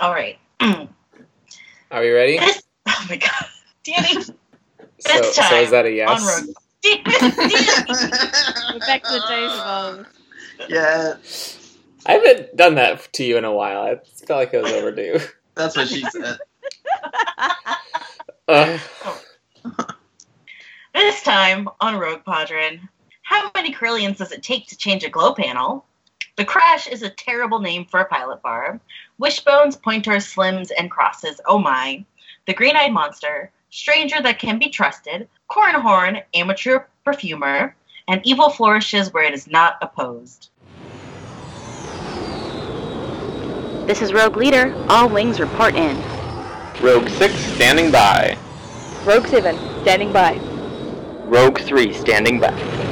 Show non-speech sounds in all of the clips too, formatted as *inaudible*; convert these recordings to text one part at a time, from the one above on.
All right. *clears throat* Are we ready? This, oh my god, Danny. *laughs* So, This so is that a on yes? road. *laughs* We're back to the days of yeah, I haven't done that to you in a while. I felt like it was overdue. *laughs* that's what she said. Uh, This time on Rogue Podron, how many Corellians does it take to change a glow panel? The Crash is a terrible name for a pilot bar. Wishbones, pointers, slims, and crosses. Oh my. The Green Eyed Monster, Stranger that can be trusted, Corran Horn, amateur perfumer, and evil flourishes where it is not opposed. This is Rogue Leader. All wings report in. Rogue 6 standing by. Rogue 7, standing by. Rogue 3 standing by.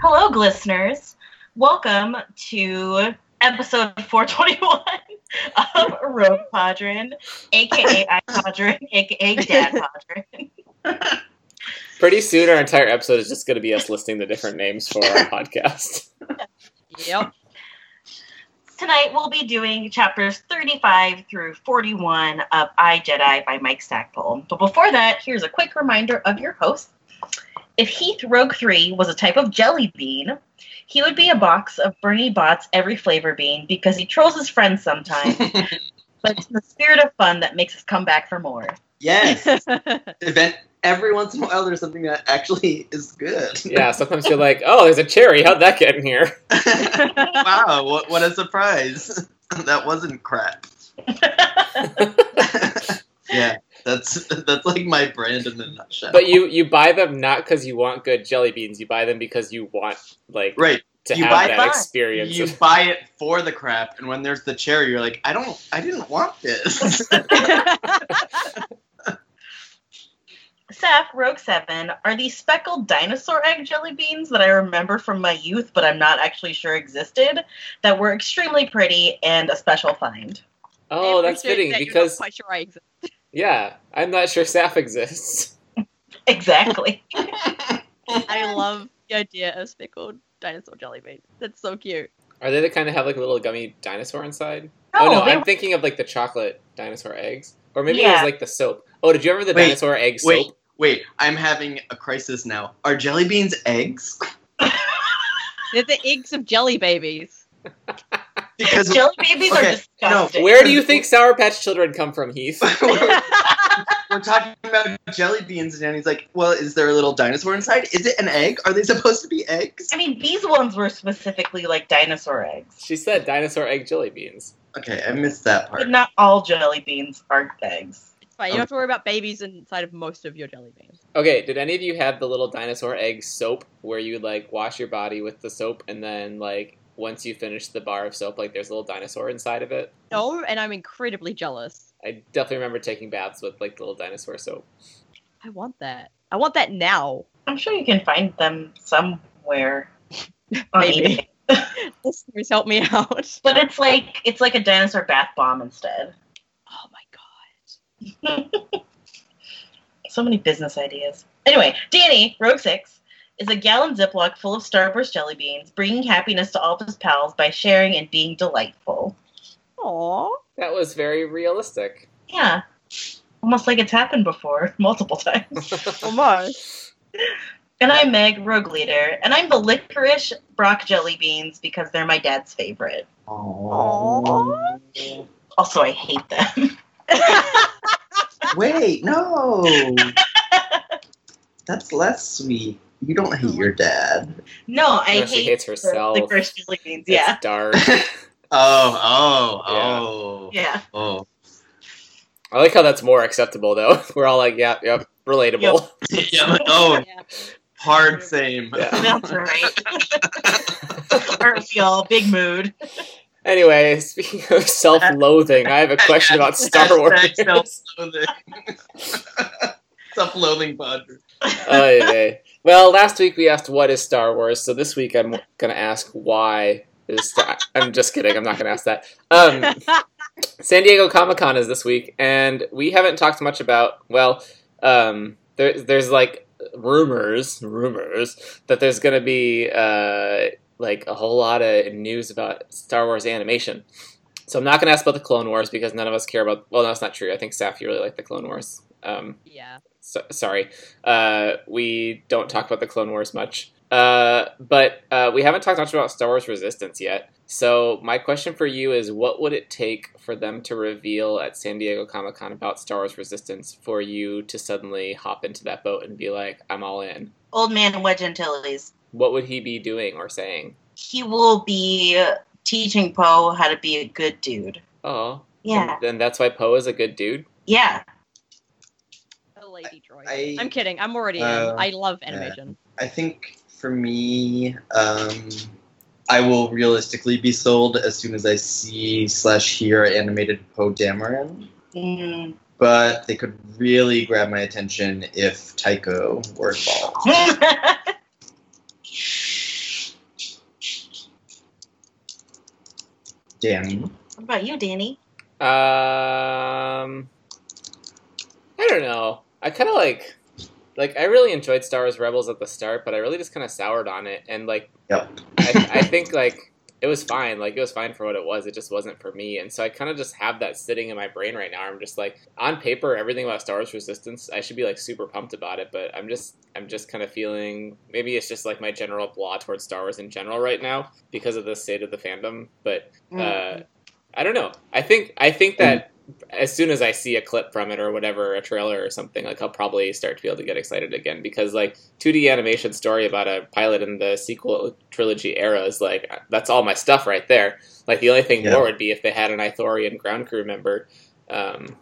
Hello, listeners. Welcome to episode 421 of Rogue Podron, aka I Podron, aka Dad Podron. pretty soon, our entire episode is just going to be us listing the different names for our podcast. Yep. Tonight we'll be doing chapters 35 through 41 of I Jedi by Mike Stackpole. But before that, here's a quick reminder of your host. If Heath Rogue 3 was a type of jelly bean, he would be a box of Bertie Bott's every flavor bean because he trolls his friends sometimes, *laughs* but it's the spirit of fun that makes us come back for more. yes, *laughs* event. Every once in a while, there's something that actually is good. Yeah, sometimes you're like, oh, there's a cherry. How'd that get in here? *laughs* wow, what, what a surprise! that wasn't crap. yeah, that's that's like my brand in a nutshell. But you you buy them not because you want good jelly beans. You buy them because you want like right, to you have buy that fun. experience. you of- *laughs* buy it for the crap, and when there's the cherry, you're like, I don't, I didn't want this. *laughs* Seth, Rogue 7, are these speckled dinosaur egg jelly beans that I remember from my youth, but I'm not actually sure existed, that were extremely pretty and a special find. oh, that's fitting because quite sure I exist. Yeah, I'm not sure Saf exists. *laughs* Exactly. *laughs* I love the idea of speckled dinosaur jelly beans. That's so cute. Are they the kind that have like a little gummy dinosaur inside? Oh, no, oh no, they I'm were- thinking of like the chocolate dinosaur eggs, or maybe it was like the soap. Oh, did you ever the Wait, dinosaur egg wait, soap? wait, I'm having a crisis now. Are jelly beans eggs? *laughs* They're the eggs of jelly babies. Because *laughs* Jelly babies Okay, are disgusting. Where do you think Sour Patch Children come from, Heath? *laughs* we're, *laughs* we're talking about jelly beans, and Danny's like, "Well, is there a little dinosaur inside? Is it an egg? Are they supposed to be eggs?" I mean, these ones were specifically like dinosaur eggs. She said dinosaur egg jelly beans. Okay, I missed that part. But not all jelly beans are eggs. It's fine. You don't have to worry about babies inside of most of your jelly beans. Okay, did any of you have the little dinosaur egg soap where you like wash your body with the soap and then like once you finish the bar of soap, like there's a little dinosaur inside of it? No, and I'm incredibly jealous. I definitely remember taking baths with like little dinosaur soap. I want that. I want that now. I'm sure you can find them somewhere. *laughs* Maybe. eBay. *laughs* Listeners, help me out. *laughs* But it's like it's like a dinosaur bath bomb instead. Oh my god. So many business ideas. Anyway, Danny, Rogue Six, is a gallon Ziploc full of Starburst jelly beans, bringing happiness to all of his pals by sharing and being delightful. Aww. That was very realistic. Yeah, almost like it's happened before, *laughs* multiple times. *laughs* Almost. and I'm Meg, Rogue Leader, and I'm the licorice Brock jelly beans because they're my dad's favorite. Aww. Also, I hate them. *laughs* Wait, no. That's less sweet. You don't hate your dad. no, I No, she hate hates the herself. licorice jelly beans. It's Yeah, dark. *laughs* Oh, oh, oh, yeah. oh. I like how that's more acceptable though. *laughs* We're all like, yep, yep, relatable. *laughs* yeah, oh, Yeah. hard same. Yeah. That's right. Aren't we all big mood? Anyway, speaking of self-loathing, I have a question about Star Wars. Self-loathing. Self-loathing podcast. Oh, vey. Well, last week we asked what is Star Wars, so this week I'm gonna ask why is Star. I'm just kidding. I'm not gonna ask that. Um, *laughs* San Diego Comic Con is this week, and we haven't talked much about. Well, um, there, there's like rumors, rumors that there's gonna be uh, like a whole lot of news about Star Wars animation. So I'm not gonna ask about the Clone Wars because none of us care about. Well, no, that's not true. I think Saf, you really like the Clone Wars. Um, yeah. So, sorry, uh, we don't talk about the Clone Wars much. Uh, but uh, we haven't talked much about Star Wars Resistance yet. So my question for you is, what would it take for them to reveal at San Diego Comic Con about Star Wars Resistance for you to suddenly hop into that boat and be like, I'm all in? Old man Wedge Antilles. What would he be doing or saying? He will be teaching Poe how to be a good dude. Oh, Yeah. And, and that's why Poe is a good dude. Yeah. A lady droid. I- I'm kidding. I'm already Uh, in. I love animation. I think for me, um, I will realistically be sold as soon as I see slash hear animated Poe Dameron. Mm. But they could really grab my attention if Tycho were involved. *laughs* Danny. what about you, Danny? Um, I don't know. I kind of like, like I really enjoyed Star Wars Rebels at the start, but I really just kind of soured on it, and like, Yep. I, I *laughs* think like it was fine. Like it was fine for what it was. It just wasn't for me, and so I kind of just have that sitting in my brain right now. I'm just like, on paper, everything about Star Wars Resistance, I should be like super pumped about it, but I'm just, I'm just kind of feeling maybe it's just like my general blah towards Star Wars in general right now because of the state of the fandom, but uh, I don't know. I think I think that as soon as I see a clip from it or whatever, a trailer or something, like I'll probably start to be able to get excited again because like 2D animation story about a pilot in the sequel trilogy era is like that's all my stuff right there. Like the only thing Yeah. more would be if they had an Ithorian ground crew member, um,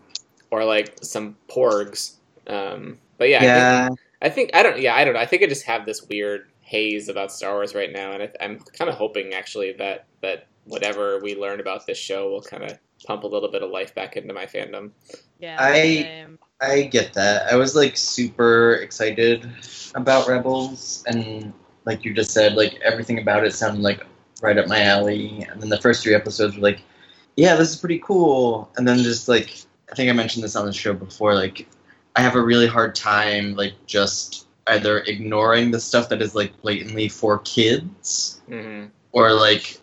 or like some Porgs. Um, but yeah, I think, I think I don't. Yeah, I don't know. I think I just have this weird haze about Star Wars right now, and I, I'm kind of hoping actually that that whatever we learn about this show will kind of pump a little bit of life back into my fandom. Yeah. I- same. I get that. I was like super excited about Rebels, and like you just said, like everything about it sounded like right up my alley. And then the first three episodes were like, yeah, this is pretty cool. And then just like, I think I mentioned this on the show before, like, I have a really hard time like just either ignoring the stuff that is like blatantly for kids, hmm or like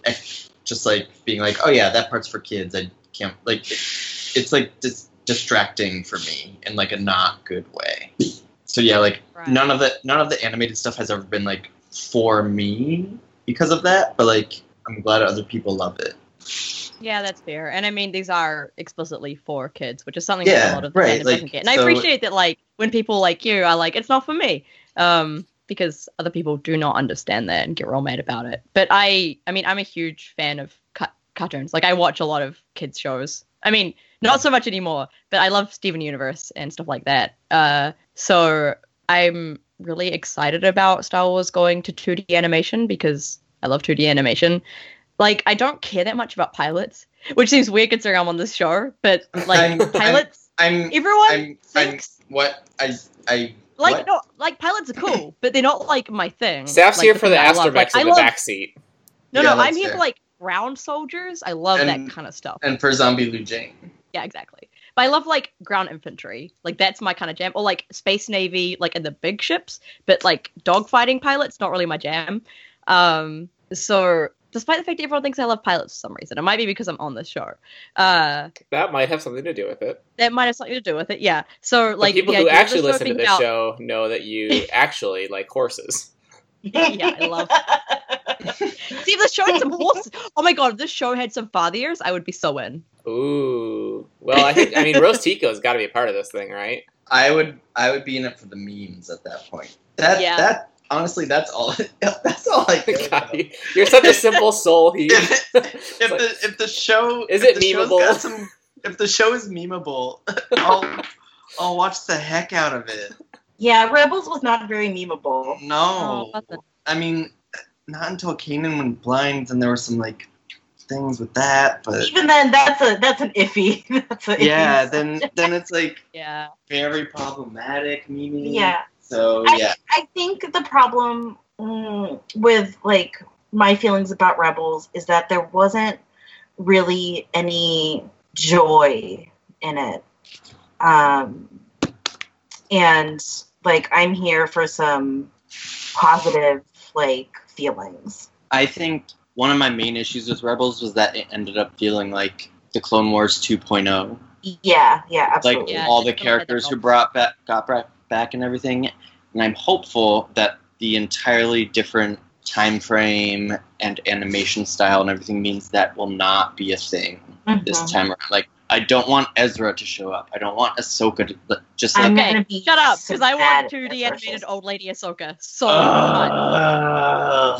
just like being like, oh yeah, that part's for kids. I can't like. It's like dis- distracting for me in like a not good way. So yeah, like Right. none of the none of the animated stuff has ever been like for me because of that. But like I'm glad other people love it. Yeah, that's fair. And I mean, these are explicitly for kids, which is something that a lot of the right, like, doesn't get. And I appreciate that, like, when people like you are like, it's not for me, um, because other people do not understand that and get real mad about it. But I, I mean, I'm a huge fan of cut cartoons. Like, I watch a lot of kids shows. I mean, not so much anymore, but I love Steven Universe and stuff like that. Uh, so I'm really excited about Star Wars going to 2D animation because I love 2D animation. Like, I don't care that much about pilots, which seems weird considering I'm on this show, but like I'm- I'm- pilots, I'm everyone I'm I'm thinks what I I like what? no, like pilots are cool, but they're not like my thing. Staff's like, here for the thing that I love. astromechs Like, in the love, back seat. No, Yeah, no, I'm here fair. for like ground soldiers. I love And- that kind of stuff. and for Zombie Lu Jane. Yeah, exactly. But I love like ground infantry. Like that's my kind of jam. Or like space navy, like in the big ships. But like dogfighting pilots, not really my jam. Um, so despite the fact that everyone thinks I love pilots for some reason, it might be because I'm on this show. Uh, That might have something to do with it. that might have something to do with it. Yeah. So Like like people who actually listen to being this about- show know that you *laughs* actually like horses. *laughs* Yeah, I love- *laughs* See, if the show had some horses. Oh my god, if this show had some Fathiers, I would be so in. Ooh. Well, I think I mean Rose Tico's got to be a part of this thing, right? I would I would be in it for the memes at that point. That Yeah. that honestly that's all *laughs* that's all I care about. you- You're such a simple soul. He. if, if the if the show Is if it memeable? some- if the show is memeable, I'll I'll watch the heck out of it. Yeah, Rebels was not very memeable. No, Oh. I mean, not until Kanan went blind, and there were some like things with that, but Even then, that's a that's an iffy. *laughs* That's a iffy yeah, then then it's like Yeah. very problematic. Mimi. yeah. So I, yeah, I think the problem mm, with like my feelings about Rebels is that there wasn't really any joy in it. Um, and like I'm here for some positive like feelings. I think one of my main issues with Rebels was that it ended up feeling like the Clone Wars 2.0. Yeah, yeah, Like absolutely. Yeah, all the characters who brought back got back, back and everything, and I'm hopeful that the entirely different time frame and animation style and everything means that will not be a thing this Mhm. time around. Like I don't want Ezra to show up. I don't want Ahsoka to just like I'm Okay, gonna be Shut up, so because I want to 2D Ezra animated old lady Ahsoka so much.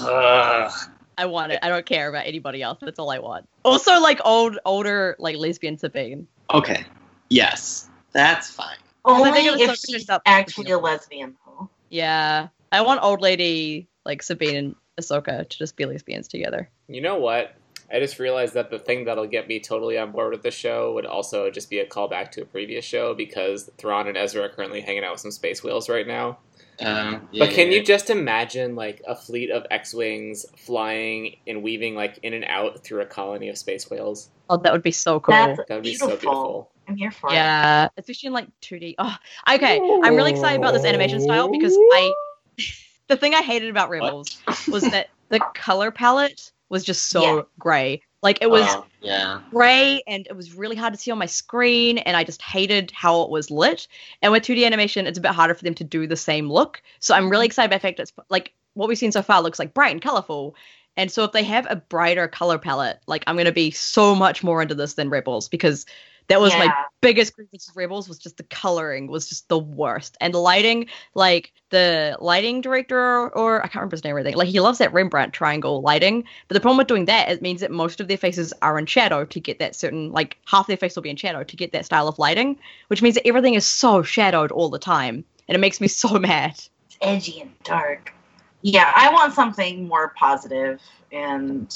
Ugh. I want it. I don't care about anybody else. That's all I want. Also, like old, older, like lesbian Sabine. okay. Yes, that's fine. Only I think if so she's up- actually a lesbian though. Yeah, I want old lady like Sabine and Ahsoka to just be lesbians together. You know what? I just realized that the thing that'll get me totally on board with the show would also just be a callback to a previous show because Thrawn and Ezra are currently hanging out with some space whales right now. Um, But can yeah. you just imagine like a fleet of X-wings flying and weaving like in and out through a colony of space whales? Oh, that would be so cool. That's That would be beautiful. so beautiful. I'm here for it. yeah, especially in like 2D. Oh, okay. I'm really excited about this animation style because I. *laughs* the thing I hated about Rebels was that the color palette was just so Yeah. gray. Like it was Oh, yeah. gray and it was really hard to see on my screen and I just hated how it was lit. And with 2D animation, it's a bit harder for them to do the same look. So I'm really mm-hmm. excited by the fact it's like what we've seen so far looks like bright and colorful. And so if they have a brighter color palette, like I'm gonna be so much more into this than Rebels because that was my biggest grievance with Rebels was just the coloring was just the worst. And the lighting, like the lighting director or, or I can't remember his name or anything, like he loves that Rembrandt triangle lighting. But the problem with doing that, it means that most of their faces are in shadow to get that certain, like half their face will be in shadow to get that style of lighting, which means that everything is so shadowed all the time. And it makes me *laughs* so mad. It's edgy and dark. Yeah, I want something more positive and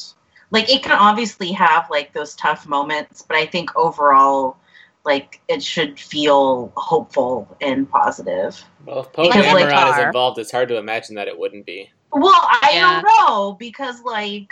like it can obviously have like those tough moments, but I think overall like it should feel hopeful and positive. Well, if Poe Because, like, Dameron is involved, it's hard to imagine that it wouldn't be. Well, I Yeah. don't know because like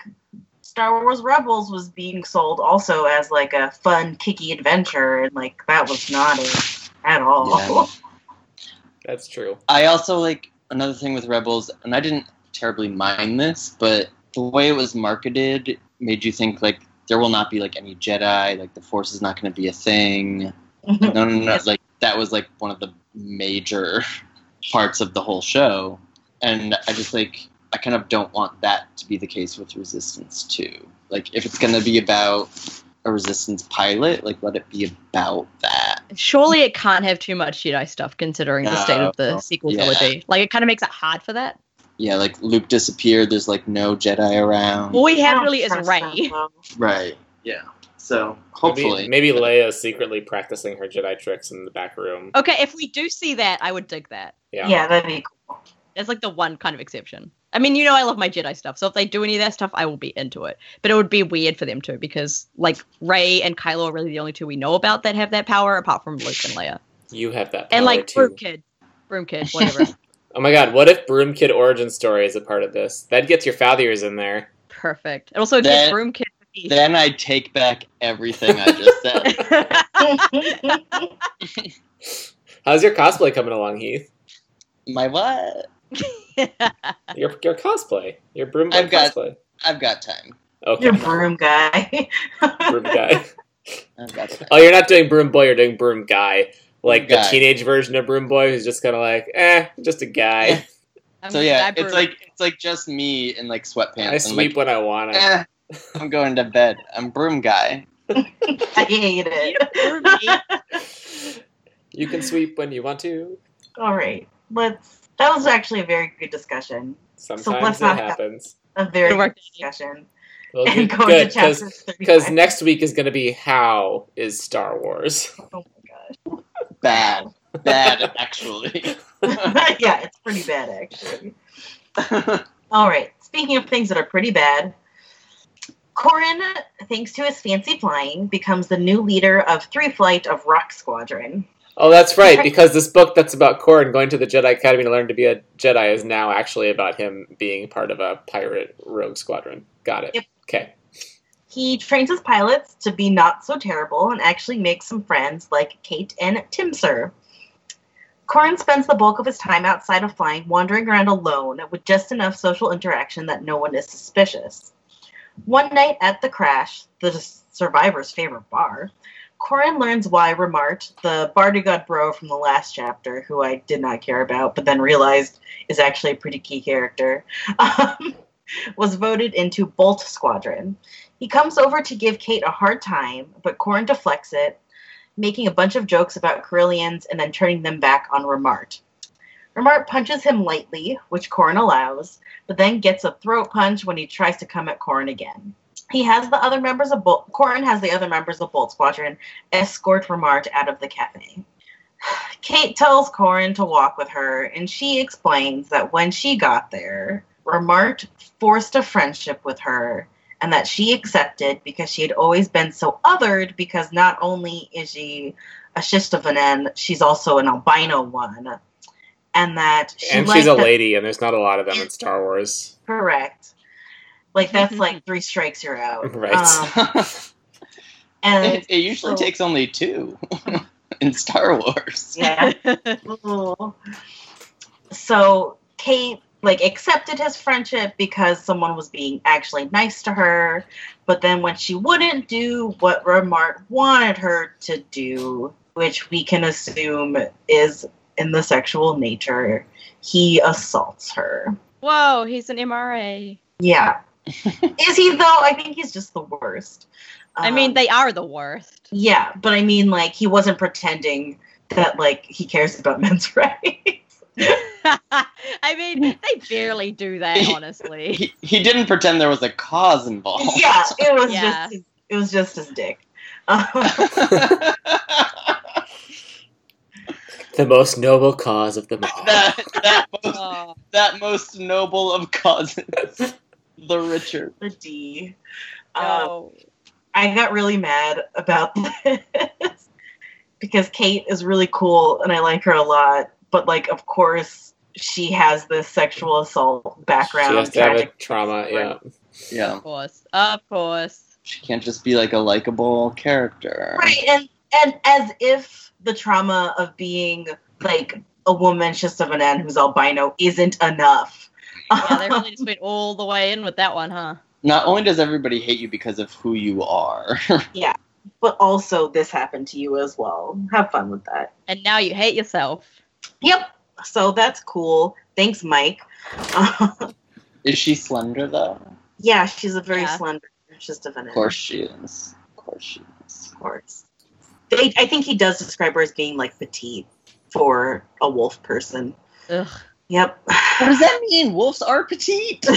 Star Wars Rebels was being sold also as like a fun, kicky adventure, and like that was not it at all. Yeah. *laughs* That's true. I also like another thing with Rebels, and I didn't terribly mind this, but the way it was marketed made you think like there will not be like any Jedi, like the Force is not going to be a thing. *laughs* No, no, no. Like that was like one of the major *laughs* parts of the whole show, and I just like I kind of don't want that to be the case with Resistance too. Like if it's going to be about a Resistance pilot, like let it be about that. Surely it can't have too much Jedi stuff considering the state of the No. sequel Yeah. trilogy. Like it kind of makes it hard for that. Yeah, like Luke disappeared. There's like no Jedi around. All we have really is trust Rey. Right. Yeah. So hopefully, Maybe, maybe Leia is secretly practicing her Jedi tricks in the back room. Okay, if we do see that, I would dig that. Yeah. Yeah. that'd be cool. That's like the one kind of exception. I mean, you know, I love my Jedi stuff, so if they do any of that stuff, I will be into it. But it would be weird for them to, because like Rey and Kylo are really the only two we know about that have that power, apart from Luke and Leia, You have that power and like too. Broom Kid, Broom Kid, whatever. *laughs* Oh my god, what if Broom Kid origin story is a part of this? That gets your Fathiers in there. Perfect. And also That- Broom Kid. then I take back everything I just said. *laughs* *laughs* How's your cosplay coming along, Heath? My what? *laughs* Your your cosplay. Your Broom Boy I've got- cosplay. I've got time. Okay. You're broom guy. Broom guy. I've got time. Oh, you're not doing Broom Boy, you're doing Broom Guy. Like the Guy. teenage version of Broom Boy who's just kind of like, eh, just a guy. So yeah, it's like it's like just me in like sweatpants. I and sweep like, when I want to. eh, I'm going to bed. I'm broom guy. *laughs* I hate it. *laughs* You can sweep when you want to. All right, let's. That was actually a very good discussion. Sometimes let's it not- happens. A very Good discussion. Well, And good, go good, to chapter because next week is going to be how is Star Wars. Oh my gosh. Bad. Bad *laughs* actually. *laughs* yeah, it's pretty bad actually. All right. Speaking of things that are pretty bad, Corran, thanks to his fancy flying, becomes the new leader of Three Flight of Rock Squadron. Oh, that's right, because this book that's about Corran going to the Jedi Academy to learn to be a Jedi is now actually about him being part of a pirate rogue squadron. Got it. Yep. Okay. He trains his pilots to be not so terrible and actually makes some friends like Kate and Timsur. Corran spends the bulk of his time outside of flying, wandering around alone with just enough social interaction that no one is suspicious. One night at the crash, the survivor's favorite bar, Corran learns why Remart, the Bardigod bro from the last chapter, who I did not care about, but then realized is actually a pretty key character, *laughs* um, was voted into Bolt Squadron. He comes over to give Kate a hard time, but Corran deflects it, making a bunch of jokes about Corellians and then turning them back on Remart. Remart punches him lightly, which Corran allows, but then gets a throat punch when he tries to come at Corran again. He has the other members of Bolt. Corran has the other members of Bolt Squadron escort Remart out of the cafe. *sighs* Kate tells Corran to walk with her, and she explains that when she got there, Remart forced a friendship with her, and that she accepted because she had always been so othered. Because not only is she a Shistavanen, she's also an albino one, and that she and she's a that- lady, and there's not a lot of them in Star Wars. Correct. Like that's *laughs* like three strikes you're out. *laughs* Right. Um, *laughs* and it, it usually so- takes only two in Star Wars. yeah. So Kate like accepted his friendship because someone was being actually nice to her, but then when she wouldn't do what Remart wanted her to do, which we can assume is in the sexual nature, he assaults her. Whoa, he's an MRA. Yeah. *laughs* is he though? I think he's just the worst. I mean, Um, they are the worst. Yeah, but I mean, like, he wasn't pretending that, like, he cares about *laughs* men's rights. *laughs* I mean, they barely do that, honestly. He, he didn't pretend there was a cause involved. yeah, it was Yeah. just, his, it was just his dick. Um, *laughs* The most noble cause of them all. that that most, *laughs* Oh, that most noble of causes, the Richard. the D. Um, no. I got really mad about this because Kate is really cool and I like her a lot, but like, of course, she has this sexual assault background. She has to have a tragic- trauma, yeah. Yeah, Of course. Of course. she can't just be like a likable character. right, and and as if the trauma of being like a woman just of an N who's albino isn't enough. Yeah, they really just went all the way in with that one, huh? Not only does everybody hate you because of who you are, *laughs* yeah. but also this happened to you as well. Have fun with that. And now you hate yourself. Yep. So that's cool. Thanks, Mike. *laughs* is she slender though? yeah, she's a very Yeah. slender, just of an Of course she is. Of course she is. Of course. They, I think he does describe her as being like petite for a wolf person. Ugh. Yep. What does that mean? Wolves are petite. *laughs*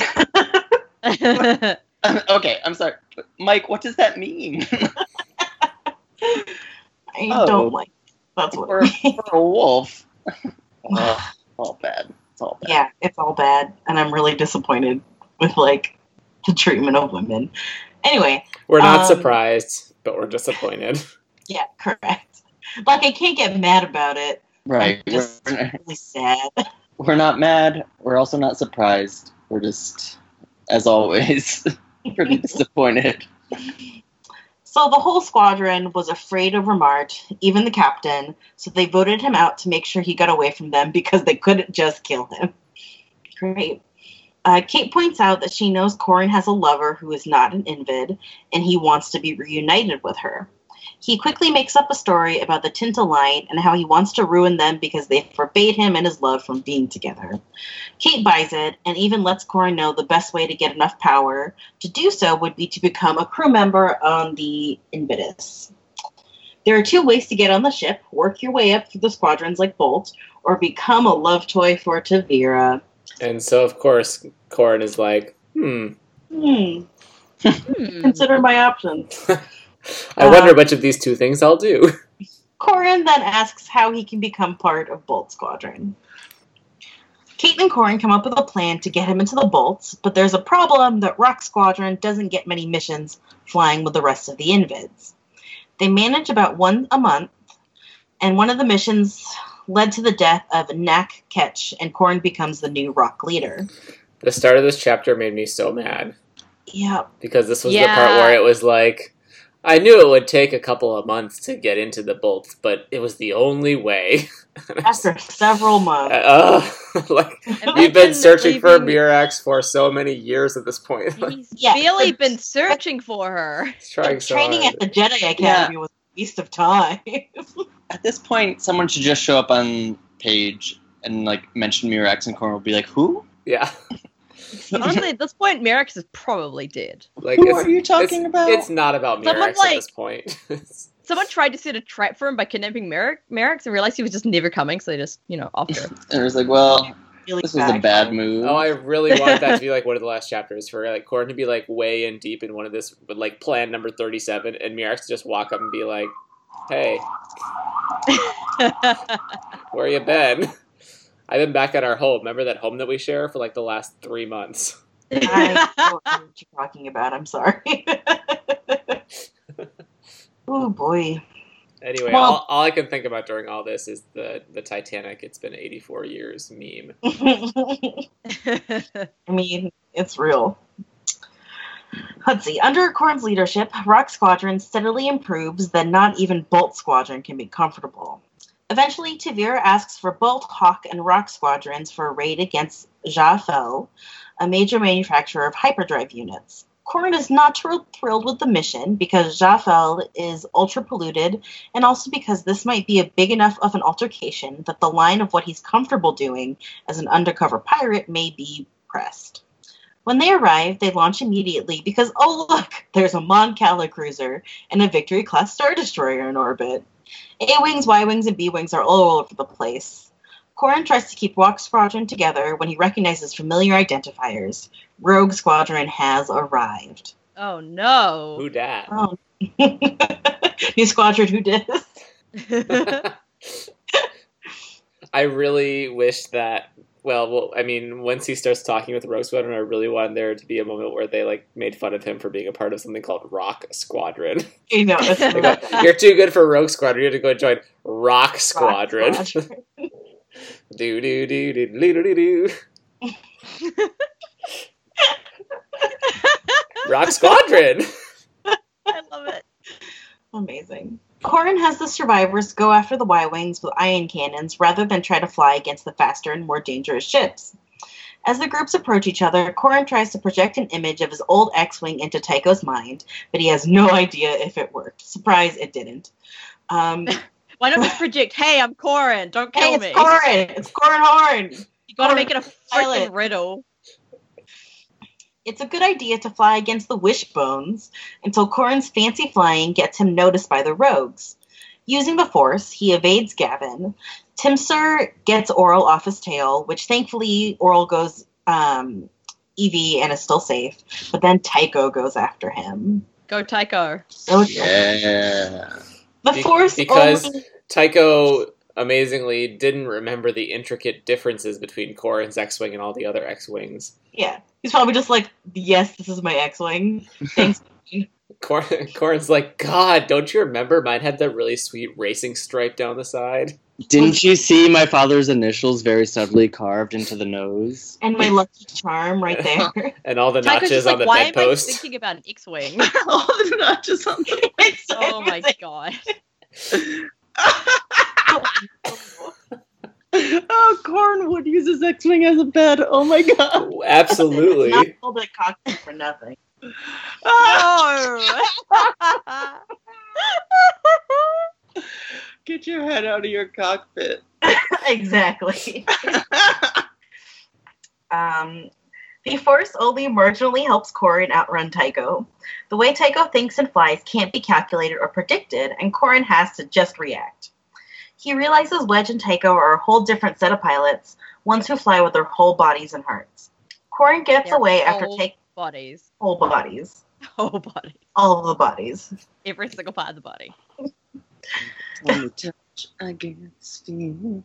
*laughs* okay, I'm sorry, Mike. What does that mean? I Oh. don't like. That's what. for, for a wolf. *laughs* oh, all bad. It's all bad. yeah, it's all bad, and I'm really disappointed with like the treatment of women. Anyway, We're not Um, surprised, but we're disappointed. *laughs* yeah, correct. Like I can't get mad about it. Right. I'm just We're, really sad. *laughs* we're not mad. We're also not surprised. We're just, as always, pretty disappointed. So the whole squadron was afraid of Remart, even the captain, so they voted him out to make sure he got away from them *laughs* because they couldn't just kill him. Great. Uh, Kate points out that she knows Corran has a lover who is not an invid, and he wants to be reunited with her. He quickly makes up a story about the Tinta line and how he wants to ruin them because they forbade him and his love from being together. Kate buys it and even lets Corran know the best way to get enough power to do so would be to become a crew member on the Invitus. There are two ways to get on the ship work your way up through the squadrons like Bolt, or become a love toy for Tavira. And so, of course, Corran is like, hmm, Hmm, Hmm. consider my options. *laughs* I Uh, wonder which of these two things I'll do. *laughs* Corran then asks how he can become part of Bolt Squadron. Kate and Corran come up with a plan to get him into the Bolts, but there's a problem that Rock Squadron doesn't get many missions flying with the rest of the Invids. They manage about one a month, and one of the missions led to the death of Nak Ketch, and Korn becomes the new rock leader. The start of this chapter made me so mad Yeah, because this was the part where it was like, I knew it would take a couple of months to get into the bolts, but it was the only way. *laughs* after several months. Uh, *laughs* like Imagine we've been searching for leaving- Mirax for so many years at this point. He's *laughs* Yeah, really but- been searching for her. He's trying so Training hard. at the Jedi Academy was a waste of time. At this point, someone should just show up on page and like mention Mirax and Korn will be like, "Who? Yeah, *laughs* Honestly, at this point, Merrick is probably dead. like Who are you talking it's, about?" It's not about Someone, Mirax at this point. *laughs* Someone tried to set a trap for him by kidnapping Merrick, Merrick and realized he was just never coming, so they just, you know, off him. *laughs* and it was like, "Well, Really this was a bad move." oh, I really want that to be like one of the last chapters for like Corran to be like way in deep in one of this, like plan number thirty-seven, and Mirax to just walk up and be like, "Hey, where you been?" I've been back at our home. Remember that home that we share for like the last three months? I don't know what you're talking about. I'm sorry. *laughs* oh boy. Anyway, Well- all, all I can think about during all this is the the Titanic. It's been eighty four years meme. *laughs* I mean, it's real. Let's see. Under Korn's leadership, Rock Squadron steadily improves, then not even Bolt Squadron can be comfortable. Eventually, Tavira asks for Bolt, Hawk, and Rock Squadrons for a raid against Jafel, a major manufacturer of hyperdrive units. Korn is not thr- thrilled with the mission because Jafel is ultra polluted, and also because this might be a big enough of an altercation that the line of what he's comfortable doing as an undercover pirate may be pressed. When they arrive, they launch immediately because, oh look, there's a Mon Cala cruiser and a Victory class Star Destroyer in orbit. A Wings, Y Wings, and B Wings are all over the place. Corran tries to keep Walk Squadron together when he recognizes familiar identifiers. Rogue Squadron has arrived. oh no. Who dat? Oh. *laughs* New Squadron, who did? *laughs* *laughs* I really wish that. Well, well, I mean, once he starts talking with Rogue Squadron, I really wanted there to be a moment where they like made fun of him for being a part of something called Rock Squadron. *laughs* You know, go, *laughs* You're too good for Rogue Squadron. You have to go join Rock Squadron. Squadron. *laughs* do do do do do do do. Rock Squadron. I love it. Amazing. Corran has the survivors go after the Y Wings with ion cannons rather than try to fly against the faster and more dangerous ships. As the groups approach each other, Corran tries to project an image of his old X Wing into Tycho's mind, but he has no *laughs* idea if it worked. Surprise, it didn't. Um, *laughs* Why not just project, hey, I'm Corran, don't kill hey, me. it's Corran! It's Corran Horn! You gotta make it a freaking riddle. It's a good idea to fly against the wishbones until Corran's fancy flying gets him noticed by the rogues. Using the Force, he evades Gavin. Timsur gets Ooryl off his tail, which thankfully Ooryl goes um, EV and is still safe. But then Tycho goes after him. Go Tycho. So yeah. the Be- Force because- only- Tycho amazingly didn't remember the intricate differences between Corran's X-wing and all the other X-wings. yeah, he's probably just like, yes, this is my X-wing. Thanks. *laughs* Cor- Corran's like, God, don't you remember? Mine had that really sweet racing stripe down the side. Didn't you see my father's initials very subtly carved into the nose? and my lucky charm right there. *laughs* and all the Tycho's notches just on like, the why am I bedpost. thinking about an X-Wing? *laughs* All the notches on the. It's oh my god. *laughs* oh, Cornwood uses X-wing as a bed. Oh my god. *laughs* Absolutely. Not all the cockpit for nothing. No. *laughs* Get your head out of your cockpit. exactly. Um, the Force only marginally helps Corran outrun Tycho. The way Tycho thinks and flies can't be calculated or predicted, and Corran has to just react. He realizes Wedge and Tycho are a whole different set of pilots, ones who fly with their whole bodies and hearts. Corran gets Their away after whole bodies. whole bodies, *laughs* Whole body. all of the bodies. Every single part of the body. Touch against you.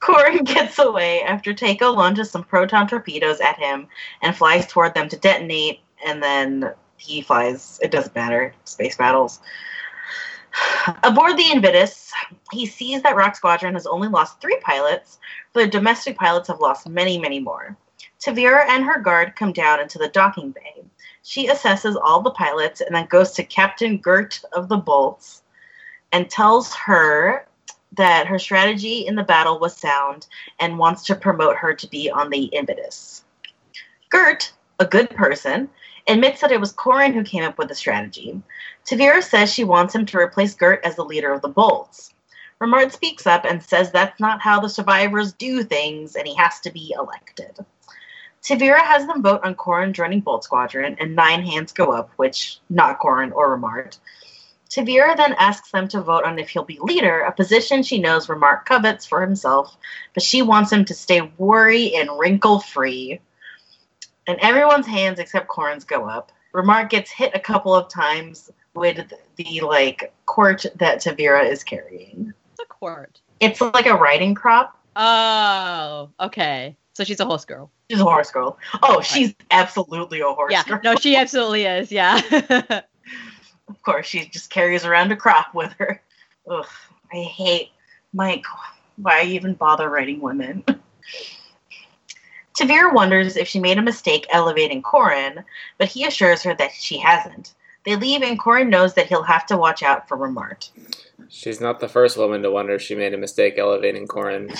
Corran gets away after Tycho launches some proton torpedoes at him and flies toward them to detonate, and then he flies. It doesn't matter. Space battles. Aboard the Invitus, he sees that Rock Squadron has only lost three pilots, but their domestic pilots have lost many, many more. Tavira and her guard come down into the docking bay. She assesses all the pilots and then goes to Captain Gert of the Bolts and tells her that her strategy in the battle was sound and wants to promote her to be on the Invitus. Gert, a good person, admits that it was Corran who came up with the strategy. Tavira says she wants him to replace Gert as the leader of the Bolts. Remart speaks up and says that's not how the survivors do things and he has to be elected. Tavira has them vote on Corran joining Bolt Squadron, and nine hands go up, which not Corran or Remart. Tavira then asks them to vote on if he'll be leader, a position she knows Remart covets for himself, but she wants him to stay worry and wrinkle free. And everyone's hands except Corran's go up. Remart gets hit a couple of times with the like court that Tavira is carrying. It's a court. It's like a riding crop. Oh, okay. So she's a horse girl. She's a horse girl. Oh, she's absolutely a horse Yeah. girl. No, she absolutely is. Yeah. *laughs* Of course, she just carries around a crop with her. Ugh, I hate Mike. Why even bother writing women? *laughs* Tavir wonders if she made a mistake elevating Corran, but he assures her that she hasn't. They leave, and Corran knows that he'll have to watch out for Remart. She's not the first woman to wonder if she made a mistake elevating Corran.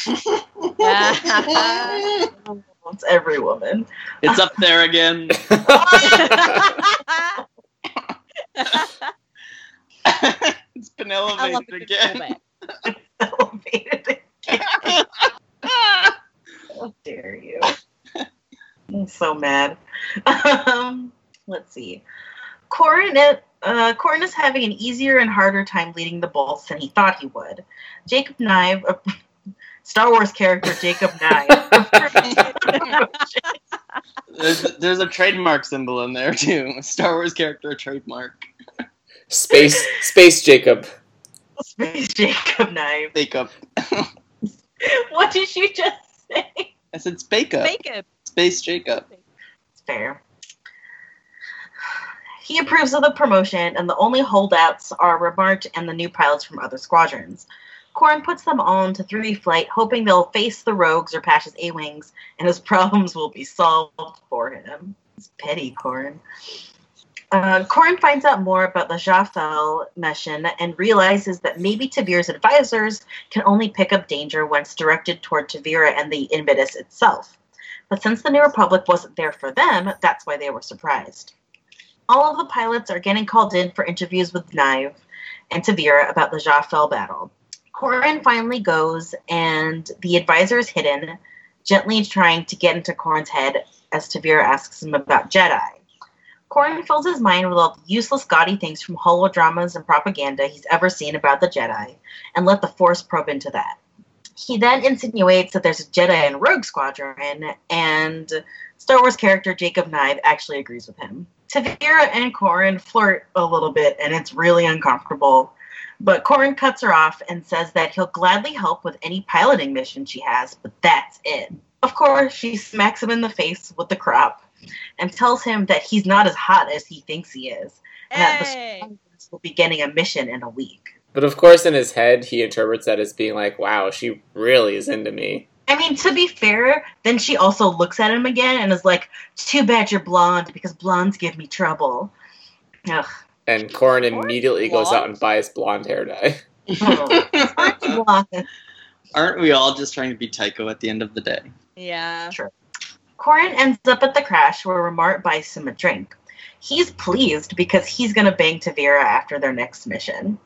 *laughs* It's every woman. It's up there again. *laughs* it's been I love elevated the good again. callback. *laughs* Elevated. How dare you? *laughs* I'm so mad. *laughs* Um, let's see. Corran, uh, Corran is having an easier and harder time leading the bolts than he thought he would. Jacob Nive, uh, *laughs* Star Wars character Jacob Nive. There's, there's a trademark symbol in there too. Star Wars character trademark. Space, Space Jacob. Space Jacob Nive. Jacob. What did you just say? I said spake up. Jacob. Space Jacob. It's fair. He approves of the promotion, and the only holdouts are Remart and the new pilots from other squadrons. Corran puts them all into 3D flight, hoping they'll face the rogues or Pash's A-Wings, and his *laughs* problems will be solved for him. It's petty, Corran. Uh, finds out more about the Jafel mission and realizes that maybe Tavir's advisors can only pick up danger once directed toward Tavira and the Invitus itself. But since the New Republic wasn't there for them, that's why they were surprised. All of the pilots are getting called in for interviews with Nive and Tavira about the Jafel battle. Corran finally goes, and the advisor is hidden, gently trying to get into Corran's head as Tavira asks him about Jedi. Corran fills his mind with all the useless, gaudy things from holodramas and propaganda he's ever seen about the Jedi, and let the Force probe into that. He then insinuates that there's a Jedi and Rogue Squadron, and Star Wars character Jacob Nive actually agrees with him. Tavira and Corran flirt a little bit, and it's really uncomfortable. But Corran cuts her off and says that he'll gladly help with any piloting mission she has, but that's it. Of course, she smacks him in the face with the crop and tells him that he's not as hot as he thinks he is, and that the Hey. Will be getting a mission in a week. But of course, in his head, he interprets that as being like, wow, she really is into me. I mean, to be fair, then she also looks at him again and is like, "Too bad you're blonde because blondes give me trouble." Ugh. And Corran Corran's immediately goes out and buys blonde hair dye. Oh. *laughs* Aren't we all just trying to be Tycho at the end of the day? Yeah. Corran ends up at the crash where Remart buys him a drink. He's pleased because he's going to bang Tavira after their next mission.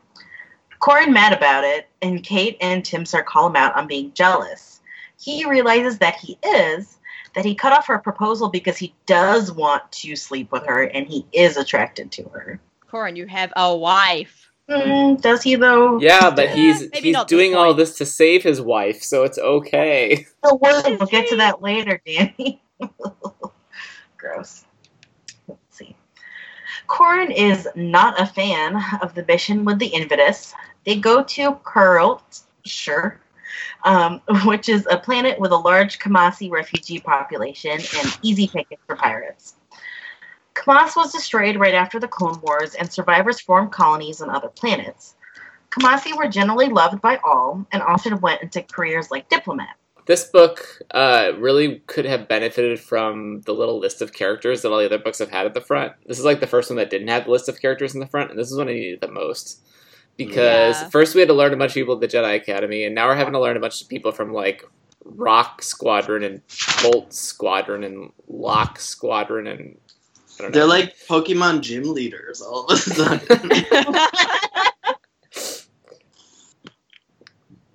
Corran mad about it, and Kate and Tim start call him out on being jealous. He realizes that he is, that he cut off her proposal because he does want to sleep with her and he is attracted to her. Corran, you have a wife. Hmm, does he though? Yeah, but *laughs* he's Maybe he's doing all this to save his wife, so it's okay. *laughs* So what? We'll get to that later, Danny. *laughs* Gross. Let's see. Corran is not a fan of the mission with the Invitus. They go to Kurlt, sure, um, which is a planet with a large Kamasi refugee population and easy pickings for pirates. Kamas was destroyed right after the Clone Wars, and survivors formed colonies on other planets. Kamasi were generally loved by all and often went into careers like diplomat. This book uh, really could have benefited from the little list of characters that all the other books have had at the front. This is like the first one that didn't have the list of characters in the front, and this is one I needed the most. Because Yeah. first we had to learn a bunch of people at the Jedi Academy, and now we're having to learn a bunch of people from like Rock Squadron and Bolt Squadron and Lock Squadron and I don't know. They're like Pokemon gym leaders all of a *laughs* sudden. *laughs*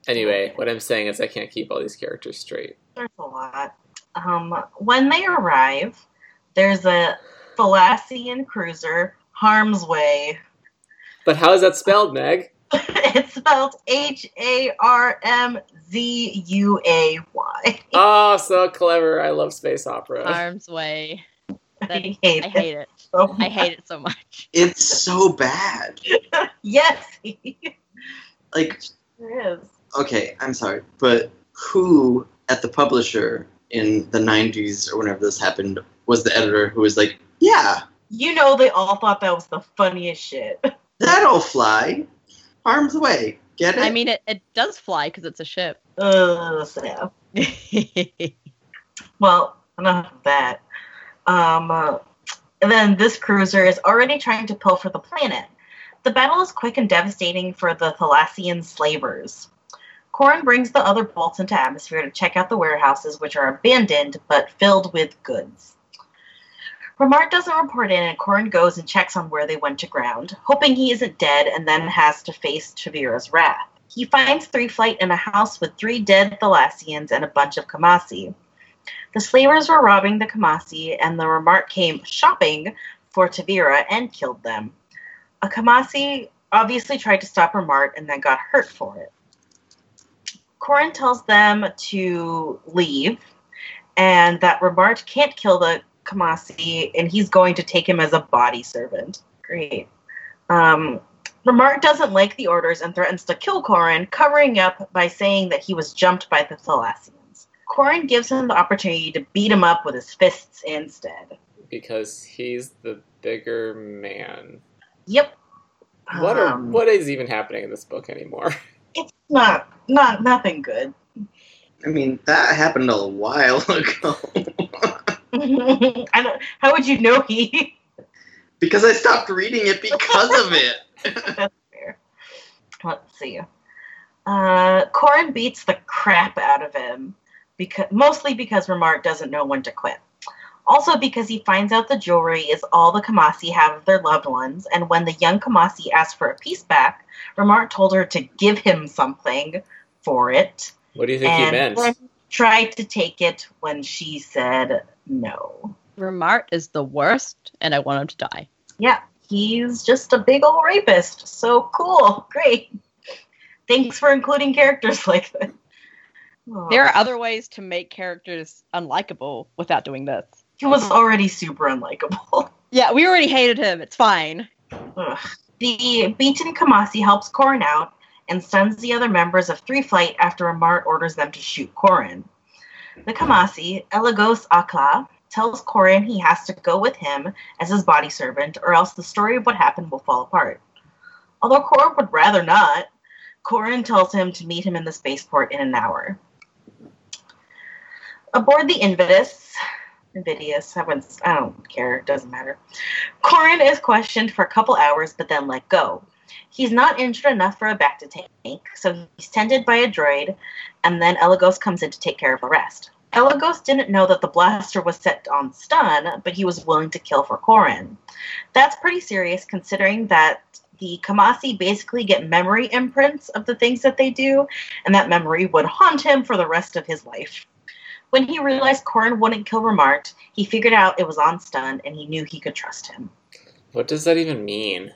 Anyway, what I'm saying is I can't keep all these characters straight. There's a lot. Um, when they arrive, there's a Thalassian cruiser, Harm's Way. *laughs* But how is that spelled, Meg? it's spelled H A R M Z U A Y. Oh, so clever. I love space opera. Harm's way. That- *laughs* I hate I it. hate it. so I hate it so much. it's so bad. *laughs* Yes, *laughs* Like, there is. okay, I'm sorry, but who at the publisher in the 90s or whenever this happened was the editor who was like, yeah, You know, they all thought that was the funniest shit. that'll fly. Arms away. Get it? I mean, it, it does fly because it's a ship. Ugh, so. Well, enough of that. Um, then this cruiser is already trying to pilfer the planet. The battle is quick and devastating for the Thalassian slavers. Corran brings the other bolts into atmosphere to check out the warehouses, which are abandoned but filled with goods. Remart doesn't report in, and Corran goes and checks on where they went to ground, hoping he isn't dead and then has to face Tavira's wrath. He finds Three Flight in a house with three dead Thalassians and a bunch of Caamasi. The slavers were robbing the Caamasi, and the Remart came shopping for Tavira and killed them. A Caamasi obviously tried to stop Remart and then got hurt for it. Corran tells them to leave and that Remart can't kill the Caamasi and he's going to take him as a body servant. Great. Um, Remart doesn't like the orders and threatens to kill Corran, covering up by saying that he was jumped by the Thalassians. Corran gives him the opportunity to beat him up with his fists instead. because he's the bigger man. Yep. What are Um, what is even happening in this book anymore? *laughs* It's not not nothing good. I mean, that happened a while *laughs* ago. *laughs* I don't, how would you know he? because I stopped reading it because of it. That's fair. Let's see. Uh, Corran beats the crap out of him because mostly because Remart doesn't know when to quit. Also because he finds out the jewelry is all the Caamasi have of their loved ones, and when the young Caamasi asked for a piece back, Remart told her to give him something for it, What do you think he meant? then tried to take it when she said no. Remart is the worst, and I want him to die. Yeah, he's just a big old rapist. So cool. *laughs* Great. Thanks for including characters *laughs* like that. There are other ways to make characters unlikable without doing this. he was uh-huh. already super unlikable. *laughs* Yeah, we already hated him. It's fine. Ugh. The beaten Caamasi helps Corran out and stuns the other members of Three Flight after Remart orders them to shoot Corran. The Caamasi, Elegos A'Kla, tells Corran he has to go with him as his body servant, or else the story of what happened will fall apart. Although Corran would rather not, Corran tells him to meet him in the spaceport in an hour. Aboard the Invidious, Invidious, I, I don't care, it doesn't matter. Corran is questioned for a couple hours, but then let go. He's not injured enough for a bacta tank, so he's tended by a droid, and then Elegos comes in to take care of the rest. Elegos didn't know that the blaster was set on stun, but he was willing to kill for Corran. That's pretty serious considering that the Caamasi basically get memory imprints of the things that they do, and that memory would haunt him for the rest of his life. When he realized Corran wouldn't kill Remart, he figured out it was on stun, and he knew he could trust him. What does that even mean?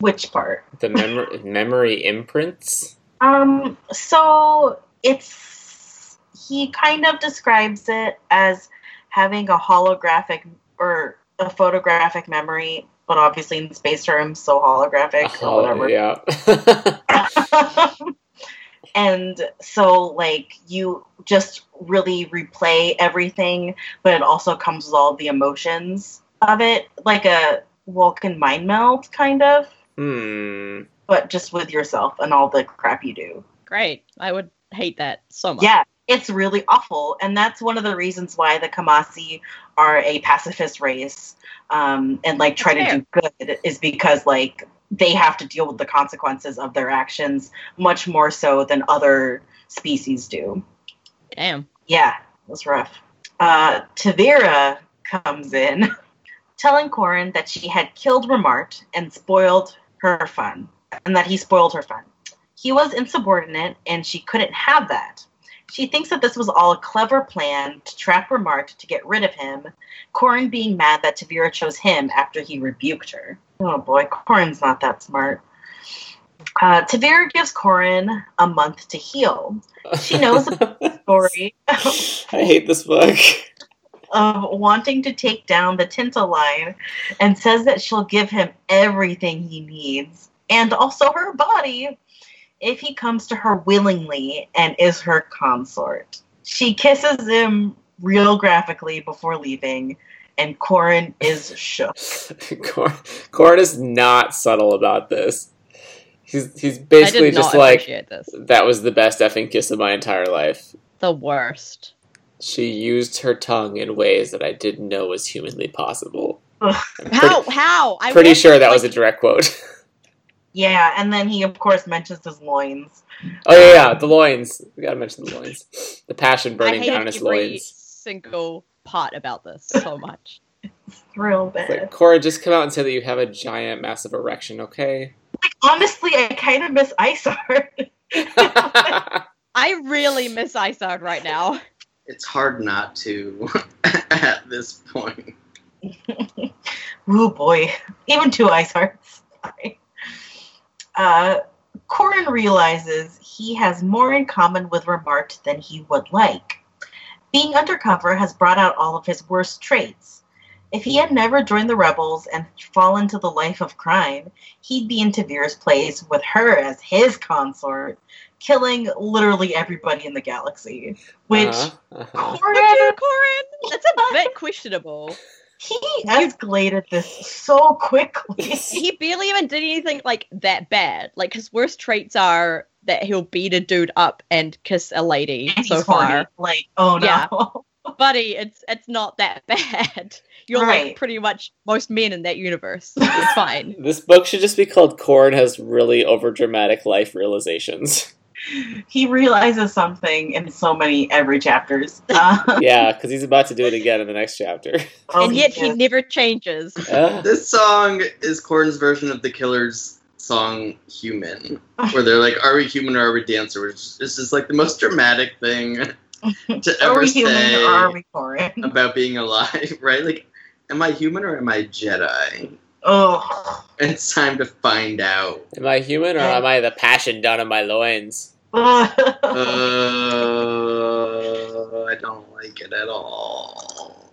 Which part? The mem- *laughs* memory imprints? Um, so it's he kind of describes it as having a holographic or a photographic memory, but obviously in space terms, so holographic or Oh, whatever. yeah. *laughs* *laughs* and so like you just really replay everything, but it also comes with all the emotions of it, like a Vulcan mind meld kind of. hmm. but just with yourself and all the crap you do. Great. I would hate that so much. Yeah, it's really awful, and that's one of the reasons why the Caamasi are a pacifist race, um, and like try That's to do good is because like they have to deal with the consequences of their actions much more so than other species do. Damn. Yeah, it was rough. Uh, Tavira comes in, *laughs* telling Corran that she had killed Remart and spoiled her fun, and that he spoiled her fun. He was insubordinate, and she couldn't have that. She thinks that this was all a clever plan to trap Remart to get rid of him, Corran being mad that Tavira chose him after he rebuked her. Oh boy, Corran's not that smart. Uh, Tavira gives Corran a month to heal. She knows the *laughs* story I hate this book. of wanting to take down the Tinta line and says that she'll give him everything he needs and also her body if he comes to her willingly and is her consort. She kisses him real graphically before leaving, and Corran is shook. *laughs* Cor- Corran is not subtle about this. He's he's basically just like this. that was the best effing kiss of my entire life. The worst. She used her tongue in ways that I didn't know was humanly possible. Ugh. How? pretty, how? I'm pretty wish, sure that like, was a direct quote. *laughs* Yeah, and then he, of course, mentions his loins. oh yeah, yeah, um, the loins. We gotta mention the loins. The passion I burning down his every loins. single part about this so *laughs* much. Real It's bad. like Cora, just come out and say that you have a giant, massive erection, okay? Honestly, I kind of miss Isar. *laughs* I really miss Isard right now. It's hard not to *laughs* at this point. Ooh boy, even two ice hearts. Sorry. Uh, Corran realizes he has more in common with Remart than he would like. Being undercover has brought out all of his worst traits. If he had never joined the rebels and fallen to the life of crime, he'd be in Tavira's place with her as his consort, killing literally everybody in the galaxy. Which Uh-huh, uh-huh. Corran, Corran? That's a bit questionable. He escalated this so quickly. *laughs* He barely even did anything like that bad. Like his worst traits are that he'll beat a dude up and kiss a lady And so he's far. horny. Like, oh no. Yeah. *laughs* Buddy, it's it's not that *laughs* bad. You're Right. like pretty much most men in that universe. It's fine. This book should just be called Corran has really overdramatic life realizations. He realizes something in so many every chapters. *laughs* Yeah, because he's about to do it again in the next chapter. oh, and yet he is. never changes. Uh, This song is Corran's version of the Killers song "Human," where they're like, "Are we human or are we dancer?" Which is just like the most dramatic thing to are ever we human say or are we Corran? about being alive, *laughs* right? Like, am I human or am I Jedi? Oh. It's time to find out. am I human or am I the passion down in my loins? Uh, I don't like it at all.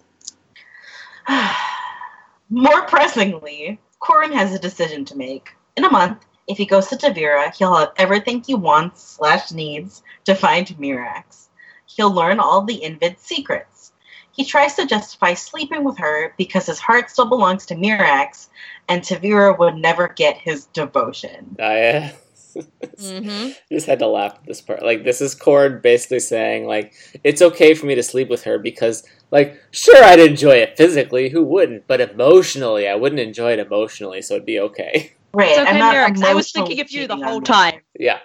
*sighs* More pressingly, Corran has a decision to make. In a month, if he goes to Tavira, he'll have everything he wants slash needs to find Mirax. He'll learn all the Invid secrets. He tries to justify sleeping with her because his heart still belongs to Mirax, and Tavira would never get his devotion. I uh, *laughs* hmm just had to laugh at this part. Like, this is Corran basically saying, like, it's okay for me to sleep with her because, like, sure, I'd enjoy it physically. Who wouldn't? But emotionally, I wouldn't enjoy it emotionally, so it'd be okay. Right. It's okay, I'm not I was thinking of you the whole time. Yeah.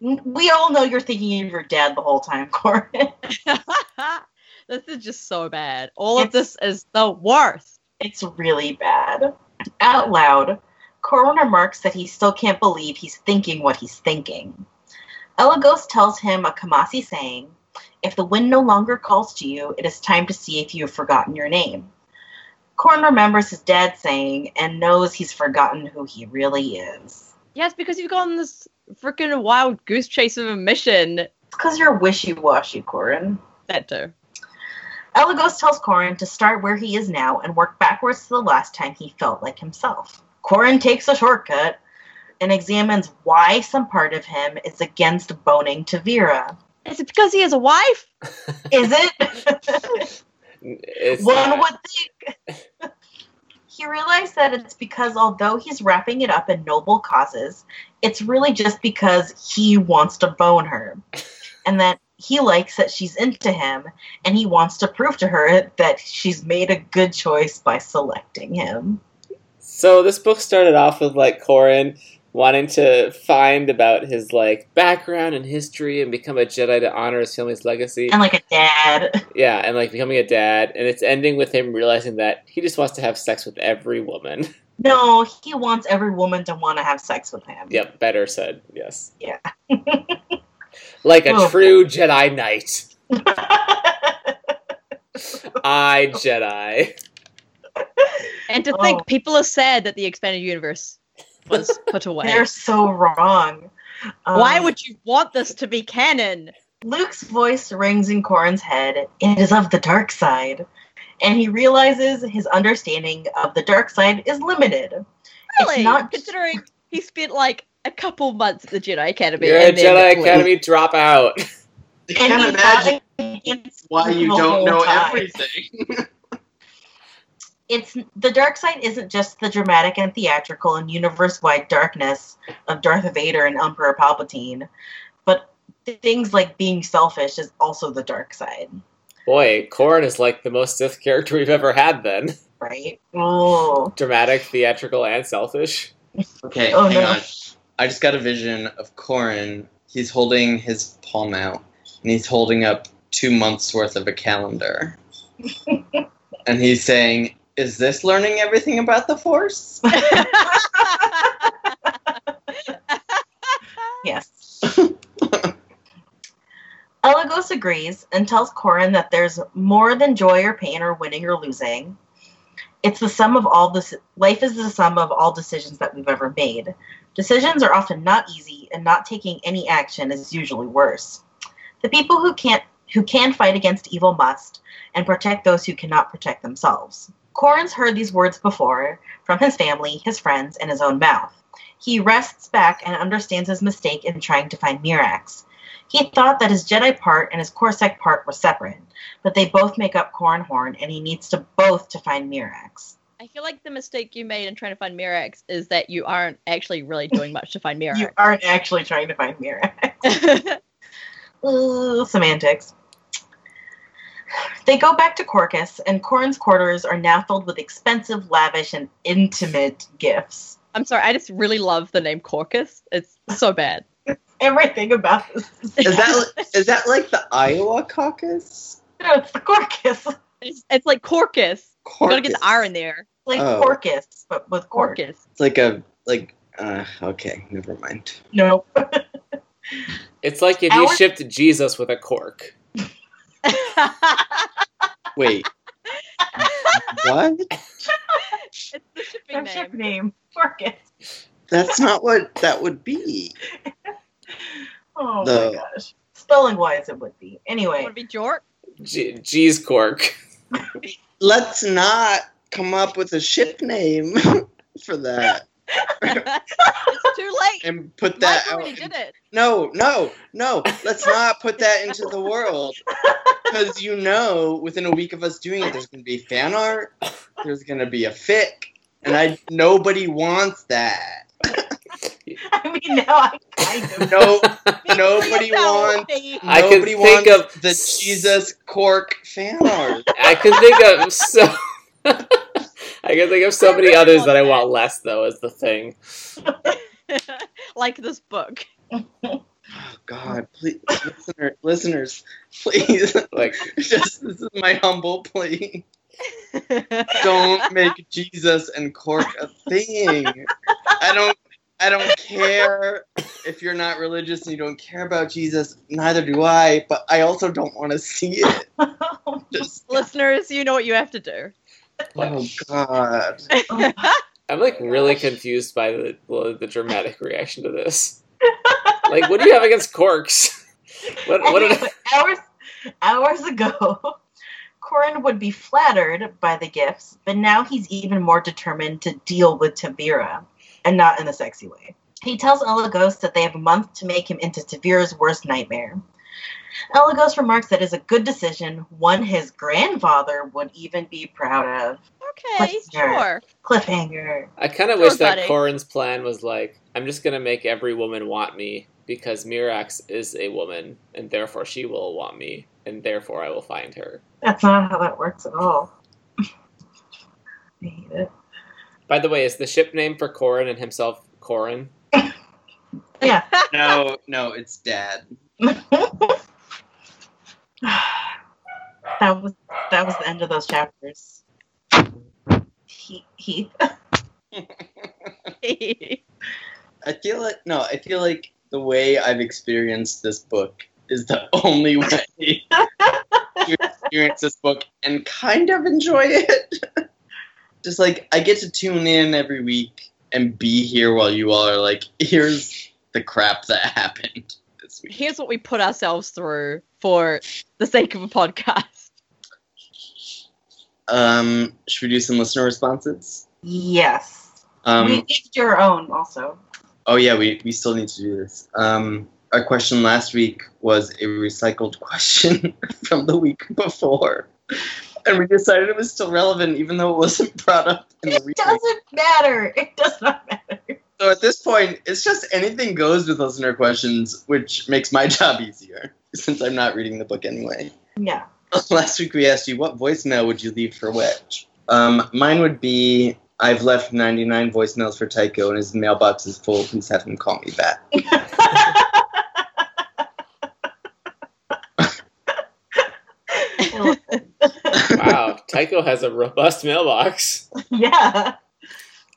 We all know you're thinking of your dad the whole time, Corran. *laughs* *laughs* this is just so bad. All of this is the worst. It's really bad. Out loud, Corran remarks that he still can't believe he's thinking what he's thinking. Elegos tells him a Caamasi saying, If the wind no longer calls to you, it is time to see if you have forgotten your name. Corran remembers his dad saying and knows he's forgotten who he really is. Yes, because you've gone this freaking wild goose chase of a mission. It's because you're wishy washy, Corran. That too. Elegos tells Corran to start where he is now and work backwards to the last time he felt like himself. Corran takes a shortcut and examines why some part of him is against boning Tavira. Is it because he has a wife? *laughs* Is it? It's One would think. *laughs* he realized that it's because although he's wrapping it up in noble causes, it's really just because he wants to bone her. And that he likes that she's into him, and he wants to prove to her that she's made a good choice by selecting him. So this book started off with like Corran wanting to find about his like background and history and become a Jedi to honor his family's legacy. And like a dad. Yeah, and like becoming a dad, and it's ending with him realizing that he just wants to have sex with every woman. *laughs* No, he wants every woman to want to have sex with him. yep, better said. Yes, Yeah. *laughs* like a Oh. true Jedi Knight. *laughs* I Jedi. *laughs* And to think, Oh. people are sad that the expanded universe was *laughs* put away. They're so wrong. Why Um, would you want this to be canon? Luke's voice rings in Corran's head. It is of the dark side. And he realizes his understanding of the dark side is limited. Really? It's not Considering he spent like a couple months at the Jedi Academy. You're a and then Jedi left. Academy dropout. I can't imagine why you don't know time. everything. *laughs* It's the dark side isn't just the dramatic and theatrical and universe-wide darkness of Darth Vader and Emperor Palpatine, but things like being selfish is also the dark side, Boy, Corran is like the most Sith character we've ever had. Then right? Oh, dramatic, theatrical, and selfish. Okay, Oh, hang no. on. I just got a vision of Corran. He's holding his palm out, and he's holding up two months worth of a calendar. *laughs* and he's saying, Is this learning everything about the Force? *laughs* yes. *laughs* Elegos agrees and tells Corran that there's more than joy or pain or winning or losing. It's the sum of all this. Life is the sum of all decisions that we've ever made. Decisions are often not easy, and not taking any action is usually worse. The people who can't, who can fight against evil must, and protect those who cannot protect themselves. Corran's heard these words before from his family, his friends, and his own mouth. He rests back and understands his mistake in trying to find Mirax. He thought that his Jedi part and his CorSec part were separate, but they both make up Corran Horn, and he needs to both to find Mirax. I feel like the mistake you made in trying to find Mirax is that you aren't actually really doing much to find Mirax. *laughs* You aren't actually trying to find Mirax. *laughs* Ooh, semantics. They go back to Courkrus, and Corran's quarters are now filled with expensive, lavish, and intimate gifts. I'm sorry, I just really love the name Courkrus. It's so bad. *laughs* Everything about this is, Is that is that like the Iowa caucus? no, it's the Corcus. It's, it's like Corcus. You gotta get the Caucus. R in there. Like Oh. Corcus, but with cork. Corcus. It's like a like. Uh, okay, never mind. No. *laughs* It's like if Our- you shipped Jesus with a cork. *laughs* Wait, what? it's the shipping Their name. ship name. Corcus. That's not what that would be. Oh The- my gosh. Spelling wise, it would be. Anyway, It Would be Jork? G- G's cork. *laughs* Let's not come up with a ship name *laughs* for that it's too late. and put Mike that out. already did it. No, no, no. Let's not put that into the world. *laughs* Because you know, within a week of us doing it, there's going to be fan art, there's going to be a fic, and I nobody wants that. *laughs* I mean, no, I kind of. No, nobody wants. thing. I can nobody think wants of- the Jesus cork fan art. I can think of so. *laughs* I can think of so I many really others that I want less, though, is the thing. *laughs* like this book. Oh God, please, listener, listeners, please, *laughs* Like, *laughs* just this is my humble plea. Don't make Jesus and cork a thing. I don't. I don't care if you're not religious and you don't care about Jesus. Neither do I. But I also don't want to see it. Just Listeners, you know what you have to do. Oh God. I'm like really confused by the the, the dramatic reaction to this. Like, what do you have against corks? *laughs* What what did Anyway, hours hours ago, Corran would be flattered by the gifts, but now he's even more determined to deal with Tavira, and not in a sexy way. He tells Elegos that they have a month to make him into Tavira's worst nightmare. Elegos remarks that is a good decision, one his grandfather would even be proud of. Okay, Cliffhanger. sure. Cliffhanger. I kind of Sure, wish that. Corran's plan was like, I'm just gonna make every woman want me because Mirax is a woman, and therefore she will want me, and therefore I will find her. That's not how that works at all. I hate it. By the way, is the ship name for Corran and himself Corran? Yeah. *laughs* No, no, it's dad. *laughs* *sighs* that was that was the end of those chapters. He, Heath. *laughs* I feel like no, I feel like the way I've experienced this book is the *laughs* only way *laughs* to experience this book and kind of enjoy it. Just like I get to tune in every week and be here while you all are like, here's the crap that happened. Here's what we put ourselves through for the sake of a podcast. Um, should we do some listener responses? Yes. Um, we did your own also. Oh yeah, we, we still need to do this. Um, our question last week was a recycled question *laughs* from the week before, and we decided it was still relevant even though it wasn't brought up in the It reading. doesn't matter. It does not matter. So at this point, it's just anything goes with listener questions, which makes my *laughs* job easier since I'm not reading the book anyway. Yeah. *laughs* Last week we asked you what voicemail would you leave for which. Um, mine would be I've left 99 voicemails for Tycho and his mailbox is full. Please have him call me back. *laughs* Wow, Tycho has a robust mailbox. yeah.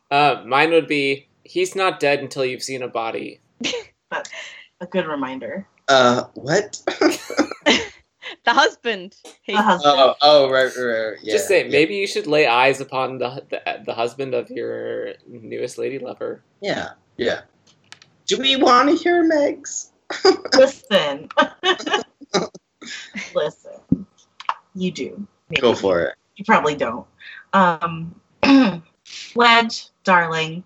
Uh, mine would be he's not dead until you've seen a body. A good reminder. Uh, what? *laughs* The husband. The husband. Oh, oh, right, right, right. Yeah, Just say yeah. maybe you should lay eyes upon the, the the husband of your newest lady lover. Yeah, yeah. Do we want to hear Megs? Listen. *laughs* Listen. You do. Maybe. Go for it. You probably don't. Um, *clears throat* Wedge, darling,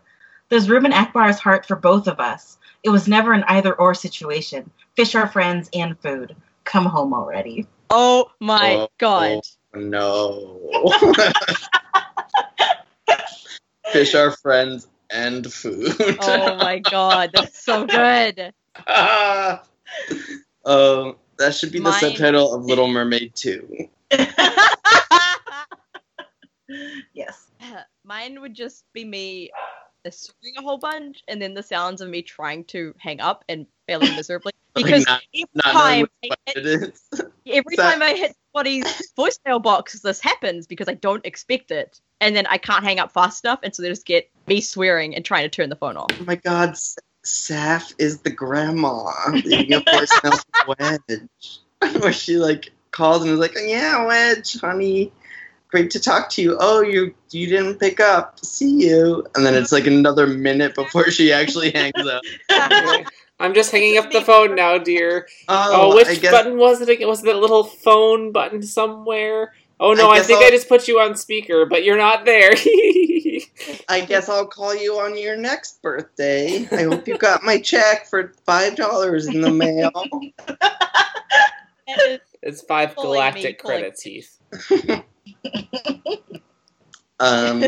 there's room in Ackbar's heart for both of us. It was never an either or situation. Fish are friends and food. Come home already. oh my Oh, god. No. *laughs* Fish are friends and food. Oh my god. That's so *laughs* good. Oh, *laughs* that should be the Mine- subtitle of Little Mermaid 2. Yes. Mine would just be me assuming a whole bunch and then the sounds of me trying to hang up and failing miserably. *laughs* Because not- every Not time I hit, it is. *laughs* every That- time I hit somebody's voicemail box, this happens because I don't expect it. And then I can't hang up fast enough, and so they just get me swearing and trying to turn the phone off. Oh my god, S- Saf is the grandma *laughs* leaving a voicemail Wedge. Where she like called and was like, Yeah, Wedge, honey. Great to talk to you. Oh, you you didn't pick up. See you. And then it's like another minute before she actually hangs up. *laughs* I'm just hanging up the phone now, dear. Oh, Oh, which guess button was it? again? Was it that little phone button somewhere? Oh no, I I, think I'll- I just put you on speaker, but you're not there. *laughs* I guess I'll call you on your next birthday. I hope you got my check for five dollars in the mail. *laughs* it's five Pulling me, galactic credits, Heath. *laughs* Um.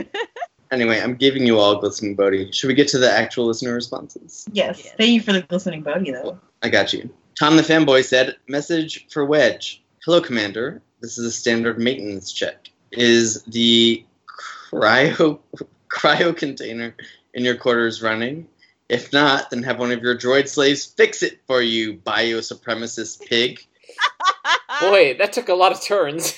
Anyway, I'm giving you all glistening Bodhi. Should we get to the actual listener responses? Yes. Yes. Thank you for the listening, Bodhi, though. I got you. Tom the fanboy said, "Message for Wedge. Hello, Commander. This is a standard maintenance check. Is the cryo *laughs* cryo container in your quarters running? If not, then have one of your droid slaves fix it for you, bio supremacist pig." *laughs* Boy, that took a lot of turns.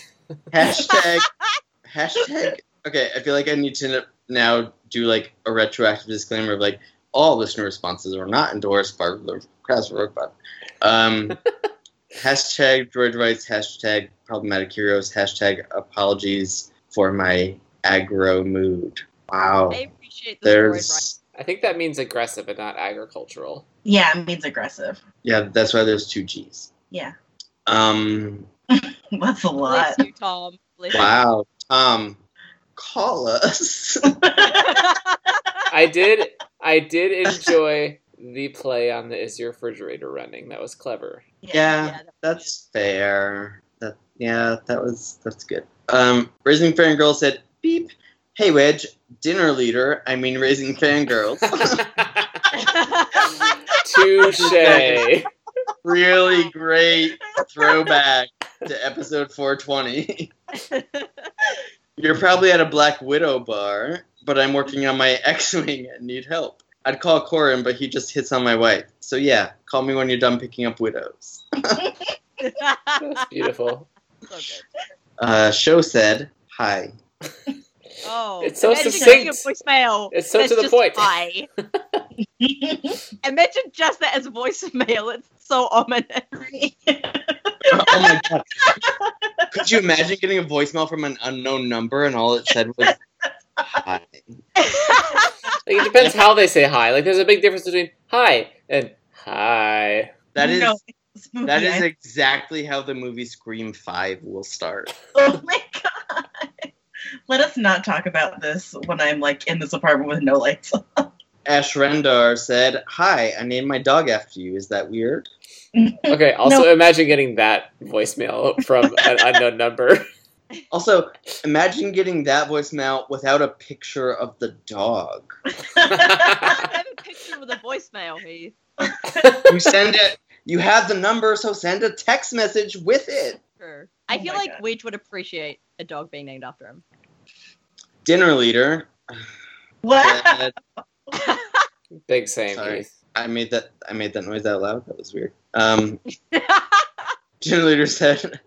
Hashtag *laughs* hashtag. Okay, I feel like I need to now do like a retroactive disclaimer of like all listener responses are not endorsed by the Crash Robot. Um, *laughs* hashtag droid rights. Hashtag problematic heroes. Hashtag apologies for my aggro mood. Wow. I appreciate the story, right? There's I think that means aggressive and not agricultural. Yeah, it means aggressive. yeah. That's why there's two G's. Yeah. Um. *laughs* *laughs* That's a lot. Bless you, Tom. Bless. Wow. Tom, call us. I did I did enjoy the play on the is your refrigerator running. That was clever. Yeah, that was That's fair. That yeah, that was that's good. Um, Raising Fair and Girl said, "Beep." Hey Wedge, dinner leader. I mean, raising fangirls. *laughs* Touche. *laughs* really *laughs* great throwback to episode 420. You're probably at a Black Widow bar, but I'm working on my *laughs* X-wing and need help. I'd call Corran, but he just hits on my wife. So yeah, call me when you're done picking up widows. That's beautiful. *laughs* So. Uh, show said hi. Oh, It's so imagine getting a succinct. voicemail. It's so to the point. Hi. *laughs* Imagine just that as voicemail. It's so ominous. *laughs* oh my god! Could you imagine getting a voicemail from an unknown number and all it said was hi? Like, it depends how they say hi. Like, there's a big difference between hi and hi. That is. No. That is exactly how the movie Scream Five will start. oh my god. Let us not talk about this when I'm like in this apartment with no lights. on. Ash Rendar said, "Hi, I named my dog after you. Is that weird?" *laughs* Okay, also No. imagine getting that voicemail from an unknown number. *laughs* Also, imagine getting that voicemail without a picture of the dog. I *laughs* have a picture with a voicemail. Heath. You send it. You have the number, so send a text message with it. Sure. Oh I Oh feel like God. Wedge would appreciate a dog being named after him. Dinner leader. what? said- Big same, Sorry. I made that. I made that noise out loud. That was weird. Um, Dinner leader said,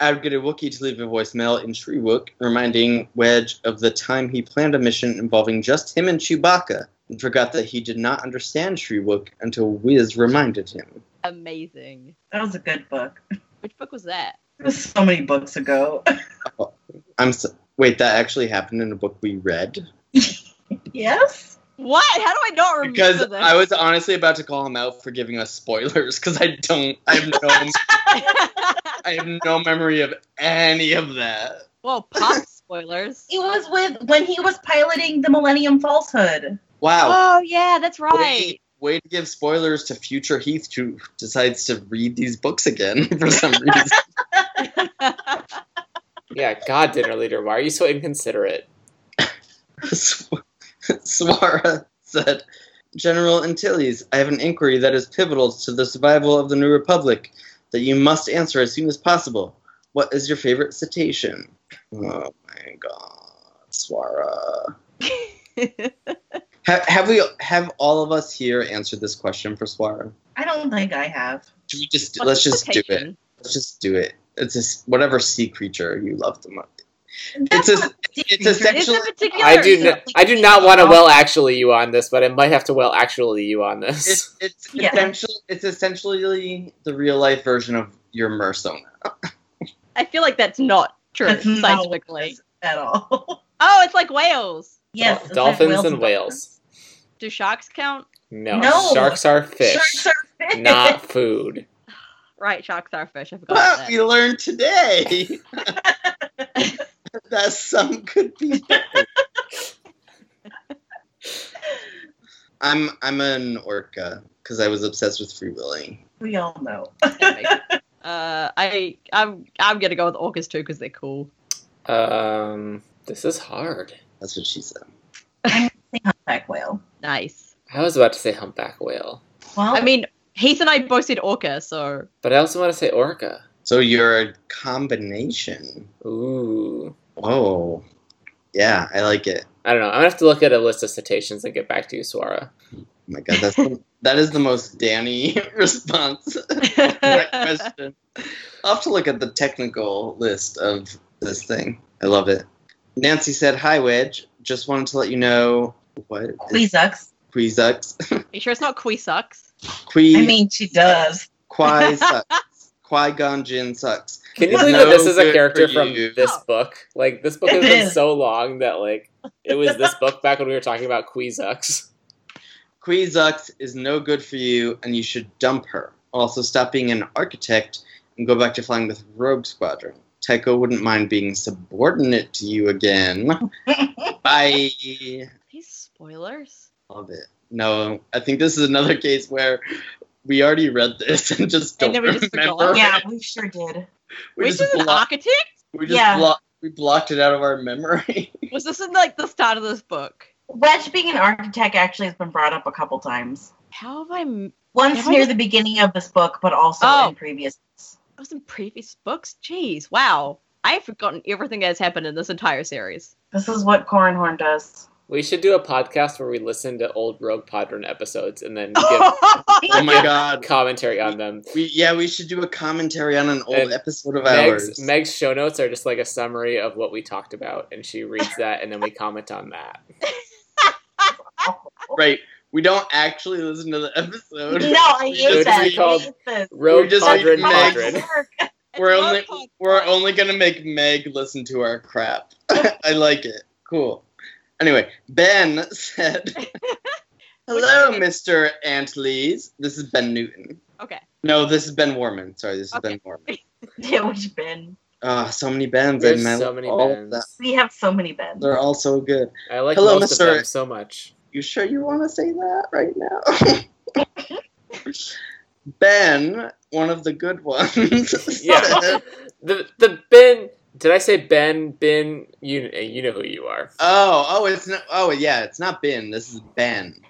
"I would get a Wookiee to leave a voicemail in Shyriiwook, reminding Wedge of the time he planned a mission involving just him and Chewbacca, and forgot that he did not understand Shyriiwook until Wes reminded him." Amazing. That was a good book. Which book was that? It was so many books ago. *laughs* I'm so, wait. That actually happened in a book we read *laughs* yes? What? How do I not remember because this? I was honestly about to call him out for giving us spoilers because I don't. I have no. *laughs* I have no memory of any of that. well, pop spoilers. It was with when he was piloting the Millennium Falsehood. Wow. Oh yeah, that's right. Way, way to give spoilers to future Heath who decides to read these books again for some reason. Yeah, God, dinner leader, why are you so inconsiderate? *laughs* Sw- Swara said, General Antilles, I have an inquiry that is pivotal to the survival of the New Republic that you must answer as soon as possible. What is your favorite cetacean? Oh my god, Swara. *laughs* Ha- have we have all of us here answered this question for Swara? I don't think I have. Should we just What's let's the just do it. Let's just do it. It's just whatever sea creature you love the most. That's It's a- not it's secret. essentially- Is it particular? I do. is N- I do not want to well actually you on this, but I might have to well actually you on this. It's it's *laughs* Yeah. essentially it's essentially the real life version of your Mersona. *laughs* I feel like that's not true That's not scientifically. at all. *laughs* Oh, it's like whales. yes. Dol- it's like dolphins and dolphins. whales. Do sharks count? No, No. sharks are fish, Sharks are fish. not food. Right, sharks are fish. I forgot about What that. we learned today *laughs* *laughs* that some could be. I'm I'm an orca because I was obsessed with free willing. we all know. *laughs* Uh, I I'm I'm gonna go with orcas too because they're cool. Um, this is hard. That's what she said. Say humpback whale. Nice. I was about to say humpback whale, Well, I mean, Heath and I both said orca, so but I also want to say orca. So you're a combination. Ooh, Oh, yeah, I like it. I don't know. I'm gonna have to look at a list of citations and get back to you, Suara. Oh my god, that's the, *laughs* that is the most Danny *laughs* response *laughs* question. I'll have to look at the technical list of this thing. I love it. Nancy said, "Hi, Wedge. Just wanted to let you know what Qwi Xux. Queezucks. Are you sure it's not Qui sucks? Qui I mean, she does. Qui *laughs* sucks. Qui Gon Jinn sucks. Can you believe no that this is a character from this Oh. book? Like this book has been so long that like it was this book *laughs* back when we were talking about Qwi Xux. Queezucks is no good for you, and you should dump her. Also, stop being an architect and go back to flying with Rogue Squadron. Tycho wouldn't mind being subordinate to you again. *laughs* Bye. These spoilers. Love it. No, I think this is another case where we already read this and just don't And then we just remember. forgot. yeah, we sure did. We Which just, is an architect? we just Yeah. blo- we blocked it out of our memory. *laughs* Was this in like the start of this book? Wedge being an architect actually has been brought up a couple times. How have I? m- Once Have I near just- the beginning of this book, but also Oh. in previous. I was in previous books. Jeez, wow. I have forgotten everything that's happened in this entire series. This is what Corran Horn does. We should do a podcast where we listen to old Rogue Podron episodes and then *laughs* give oh my *laughs* god. commentary on them. We yeah, we should do a commentary on an old And episode of Meg's, ours. Meg's show notes are just like a summary of what we talked about, and she reads that, and then we comment on that. *laughs* Right. We don't actually listen to the episode. No, I We hate just that. read- I hate this. Rogue just like Podron Meg. Podron. We're only we're only gonna make Meg listen to our crap. I like it. Cool. Anyway, Ben said, *laughs* "Hello, Mister Antlees. This is Ben Newton. Okay. No, this is Ben Warman. Sorry, this is Okay. Ben Warman. *laughs* Yeah, which Ben? Ah, so many Bens. There's and I so love many all of Bens. them. We have so many Bens. They're all so good. I like Hello, most Mr. of them so much. You sure you want to say that right now? *laughs* ben, one of the good ones. Yeah. said- The the Ben. Did I say Ben? Ben, you you know who you are. Oh, oh, it's not. Oh, yeah, it's not Ben. This is Ben.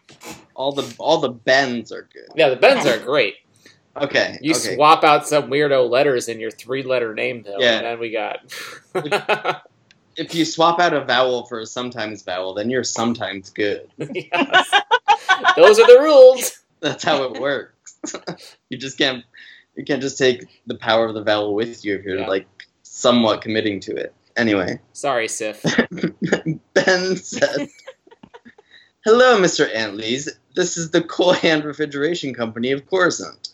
All the all the Bens are good. Yeah, the Bens are great. Okay. You okay. swap out some weirdo letters in your three letter name though, Yeah. and then we got. if you swap out a vowel for a sometimes vowel, then you're sometimes good. *laughs* Yes. Those are the rules. *laughs* That's how it works. *laughs* you just can't you can't just take the power of the vowel with you if you're Yeah. like somewhat committing to it. Anyway, Sorry, Sif. *laughs* Ben said, "Hello, Mr. Antlees. This is the Cool Hand Refrigeration Company of Coruscant.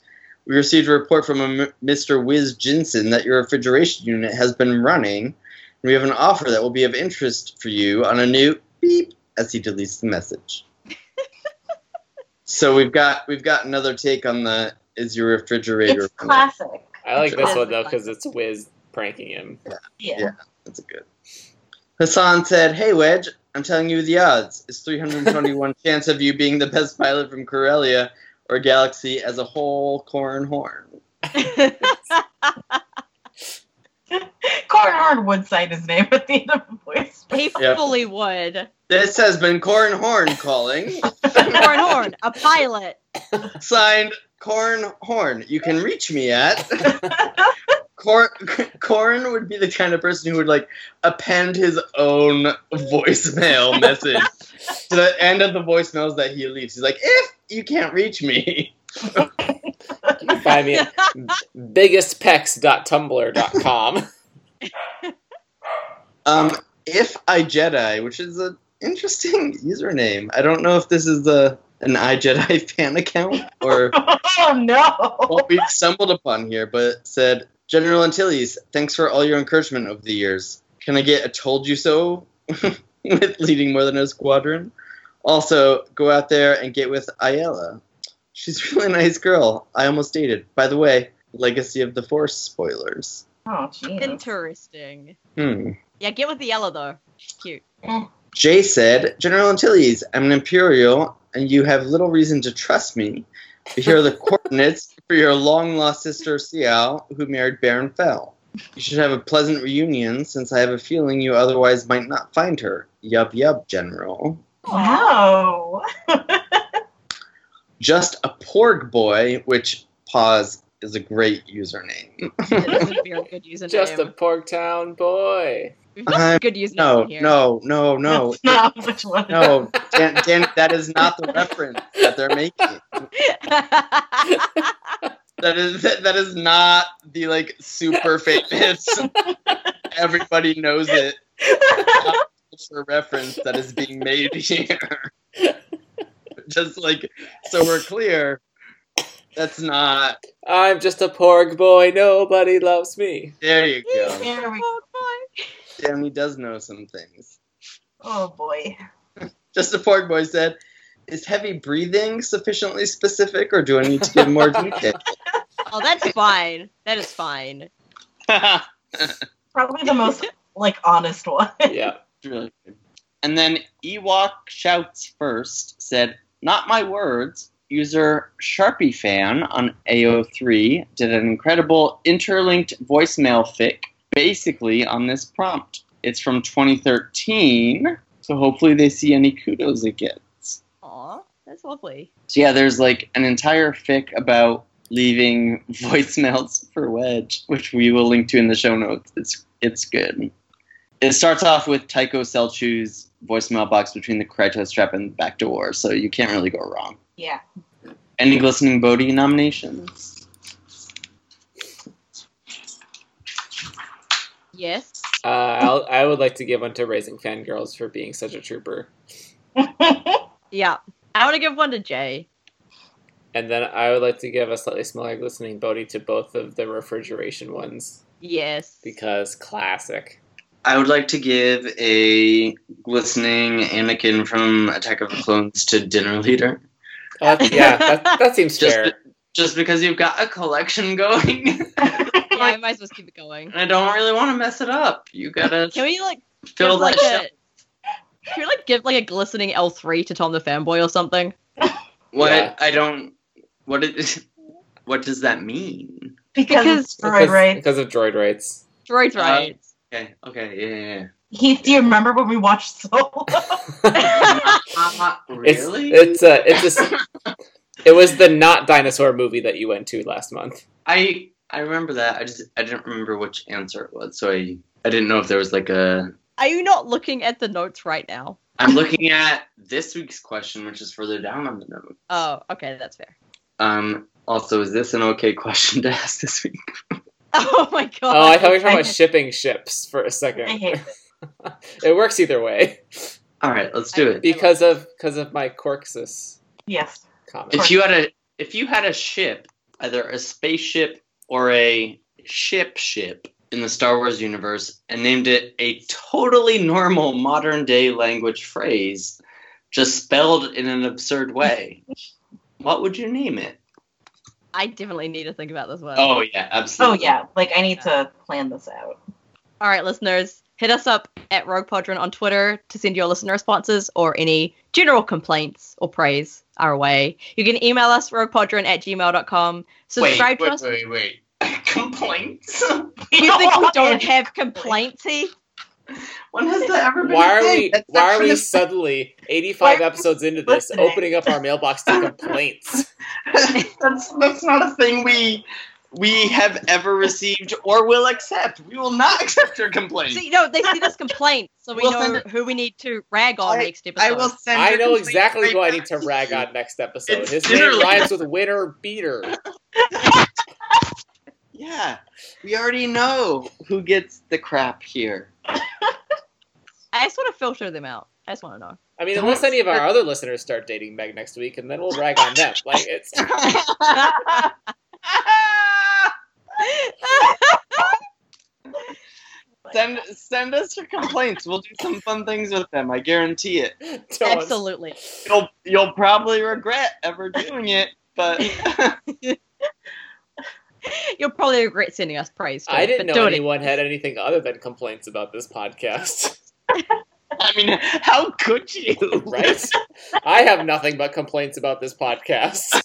We received a report from a M- Mr. Wes Janson that your refrigeration unit has been running. And we have an offer that will be of interest for you on a new beep as he deletes the message. so we've got we've got another take on the is your refrigerator It's running? classic. I like It this is one though because it's Wes pranking him. Yeah. Yeah. That's a good. Hassan said, "Hey Wedge, I'm telling you the odds. It's 321 *laughs* chance of you being the best pilot from Corellia or Galaxy as a whole. Corn horn. Corran Horn would cite his name at the end of the voice. he Yep. fully would. This has been Corn Horn calling. *laughs* Horn Horn, a pilot. Signed, Corn Horn. You can reach me at." *laughs* Cor- *laughs* Corn would be the kind of person who would like append his own voicemail *laughs* message to the end of the voicemails that he leaves. He's like, "If you can't reach me, You find me at biggestpecs.tumblr.com. *laughs* Um, if I Jedi, which is an interesting username. I don't know if this is a an iJedi fan account or oh no! what we've stumbled upon here, but it said General Antilles, thanks for all your encouragement over the years. Can I get a told you so *laughs* with leading more than a squadron? Also, go out there and get with Iella. She's a really nice girl. I almost dated. By the way, Legacy of the Force spoilers. Oh jeez. Interesting. Hmm. Yeah, get with the yellow though. She's cute. Jay said, General Antilles, I'm an Imperial, and you have little reason to trust me. But here are the coordinates for your long lost sister Syal, who married Baron Fel. You should have a pleasant reunion, since I have a feeling you otherwise might not find her. Yup, yup, General. Wow. *laughs* Just a Porg boy, which, pause, is a great username. It is a very good username. Just a Porktown boy. *laughs* We've uh, good username No, here. no, no, no, That's not which one. no. Dan, Dan, that is not the reference that they're making. *laughs* That is that, that is not the like super famous. Everybody knows it. For reference that is being made here. Just like so we're clear. That's not. I'm just a pork boy. Nobody loves me. There you go. There we Oh, boy. Damn, he does know some things. Oh boy. Just a pork boy said, "Is heavy breathing sufficiently specific, or do I need to give more *laughs* detail?" Oh, that's fine. That is fine. *laughs* Probably the most like honest one. *laughs* Yeah. really good. And then Ewok Shouts First said, Not my words. User Sharpie Fan on AO3 did an incredible interlinked voicemail fic basically on this prompt. It's from 2013, so hopefully they see any kudos it gets. Aw, that's lovely. So yeah, there's like an entire fic about leaving *laughs* voicemails for Wedge, which we will link to in the show notes. It's it's good. It starts off with Tycho Celchu's voicemail box between the Krytos trap and the back door, so you can't really go wrong. Yeah. Any glistening Bodhi nominations? Yes. Uh, I'll, I would like to give one to Raising Fangirls for being such a trooper. *laughs* Yeah. I want to give one to Jay. And then I would like to give a slightly smaller glistening Bodhi to both of the refrigeration ones Yes. because classic. I would like to give a glistening Anakin from Attack of the Clones to Dinner Leader. Oh, that- yeah, that, that seems *laughs* Just, fair. just because you've got a collection going. *laughs* yeah, I might as well keep it going. I don't really want to mess it up. You gotta Can we like fill give, that like shell. a, Can we like give like a glistening L three to Tom the fanboy or something? What Yeah. I don't. What it, *laughs* What does that mean? because, Because- it's droid, because, right? because of droid rights. Droids Uh, right. Okay. Okay. Yeah. yeah, Heath, do you remember when we watched Solo? yeah. *laughs* *laughs* Uh, really? It's it's a it's a s- it was the not dinosaur movie that you went to last month. I I remember that. I just I didn't remember which answer it was, so I I didn't know if there was like a. Are you not looking at the notes right now? I'm looking at this week's question, which is further down on the note. Oh, okay, that's fair. Um. Also, is this an okay question to ask this week? *laughs* Oh my god. Oh, I thought we were talking about *laughs* shipping ships for a second. hate *laughs* it works either way All right, let's do it. because of because of my Courkrus Yes. comment. If you had a if you had a ship, either a spaceship or a ship ship in the Star Wars universe, and named it a totally normal modern day language phrase, just spelled in an absurd way, what would you name it? I definitely need to think about this one. Oh yeah, absolutely. Oh yeah. Like I need to plan this out. All right, listeners, hit us up at Rogue Podron on Twitter to send your listener responses or any general complaints or praise our way. You can email us roguepodron at gmail.com. Wait, Subscribe wait, to us. wait, wait. *laughs* Complaints? *laughs* You think we don't have complaintsy? when has that ever been? why a are thing? we That's why are we a- suddenly *laughs* 85 episodes into this listening. opening up our mailbox to complaints that's that's not a thing we we have ever received or will accept. We will not *laughs* accept your complaint. See, no, they send us *laughs* complaints, so we We'll know send it- who we need to rag on I- next episode. I will send. i know exactly right who i need to to rag on next episode It's his name literally- rhymes with winner beater *laughs* Yeah, we already know who gets the crap here. I just want to filter them out. I just want to know. i mean unless any of our other listeners start dating meg next week and then we'll rag on them like it's *laughs* send send us your complaints. We'll do some fun things with them. I guarantee it. don't- Absolutely. You'll you'll probably regret ever *laughs* doing it, but *laughs* You'll probably regret sending us praise. Too, i didn't but know do it anyone had anything other than complaints about this podcast I mean, how could you? right i have nothing but complaints about this podcast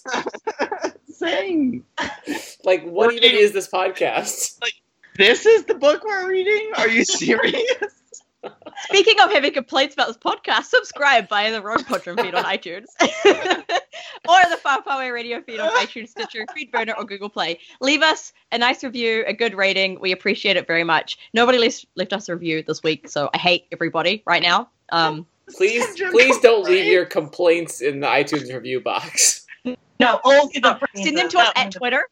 Same. *laughs* like what We're even getting- is this podcast Like, This is the book we're reading? Are you *laughs* serious? Speaking of having complaints about this podcast, subscribe via the Rogue Podron feed on iTunes *laughs* or the Far Far Away Radio feed on iTunes, Stitcher, Feedburner, or Google Play. Leave us a nice review, a good rating. We appreciate it very much. Nobody left, left us a review this week, so I hate everybody right now. Um, please please don't leave your complaints in the itunes review box No, only the oh, send them to us at Twitter.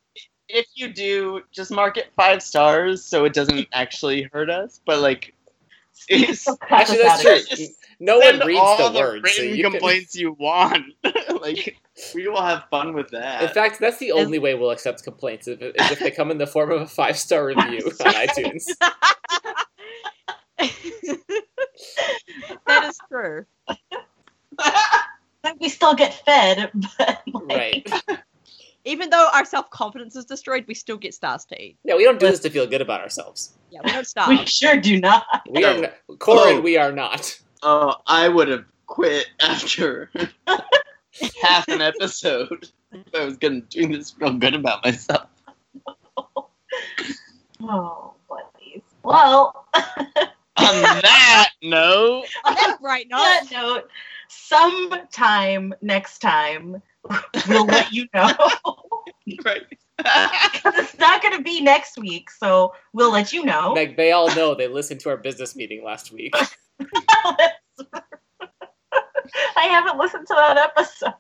if you do, just mark it five stars so it doesn't actually hurt us. But like, *laughs* it's, *laughs* Actually, that's true. Just No one reads all the words. So written you can- complaints you want. *laughs* like, we will have fun with that. In fact, that's the only way we'll accept complaints if, is if they come in the form of a five star review on iTunes. that is true. We still get fed, *laughs* but like, Right. *laughs* Even though our self confidence is destroyed, we still get stars to eat. Yeah, we don't do this to feel good about ourselves. Yeah, we don't *laughs* starve. we sure do not. We are, oh. not, Corran, Oh. we are not. oh, I would have quit after half an episode if I was gonna do this feel good about myself. Oh, buddies. Well, On that note, On that bright note, that note, sometime next time, we'll let you know. *laughs* right. Because it's not going to be next week, so we'll let you know. Like they all know they listened to our business meeting last week. *laughs* I haven't listened to that episode.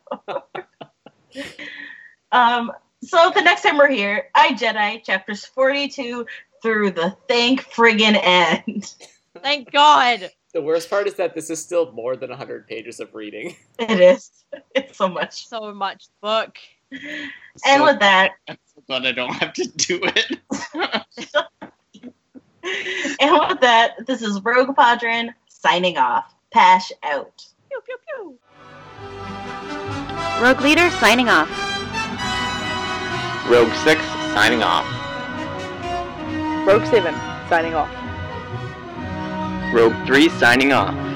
um, so the next time we're here, I Jedi chapters 42 through the thank friggin' end. thank God. The worst part is that this is still more than 100 pages of reading. *laughs* It is. *laughs* It's so much. So much book. *laughs* And with that, I'm so glad I don't have to do it. and with that, this is Rogue Podron signing off. Pash out. Pew pew pew. Rogue Leader signing off. Rogue 6 signing off. Rogue 7, signing off. Rogue 3 signing off.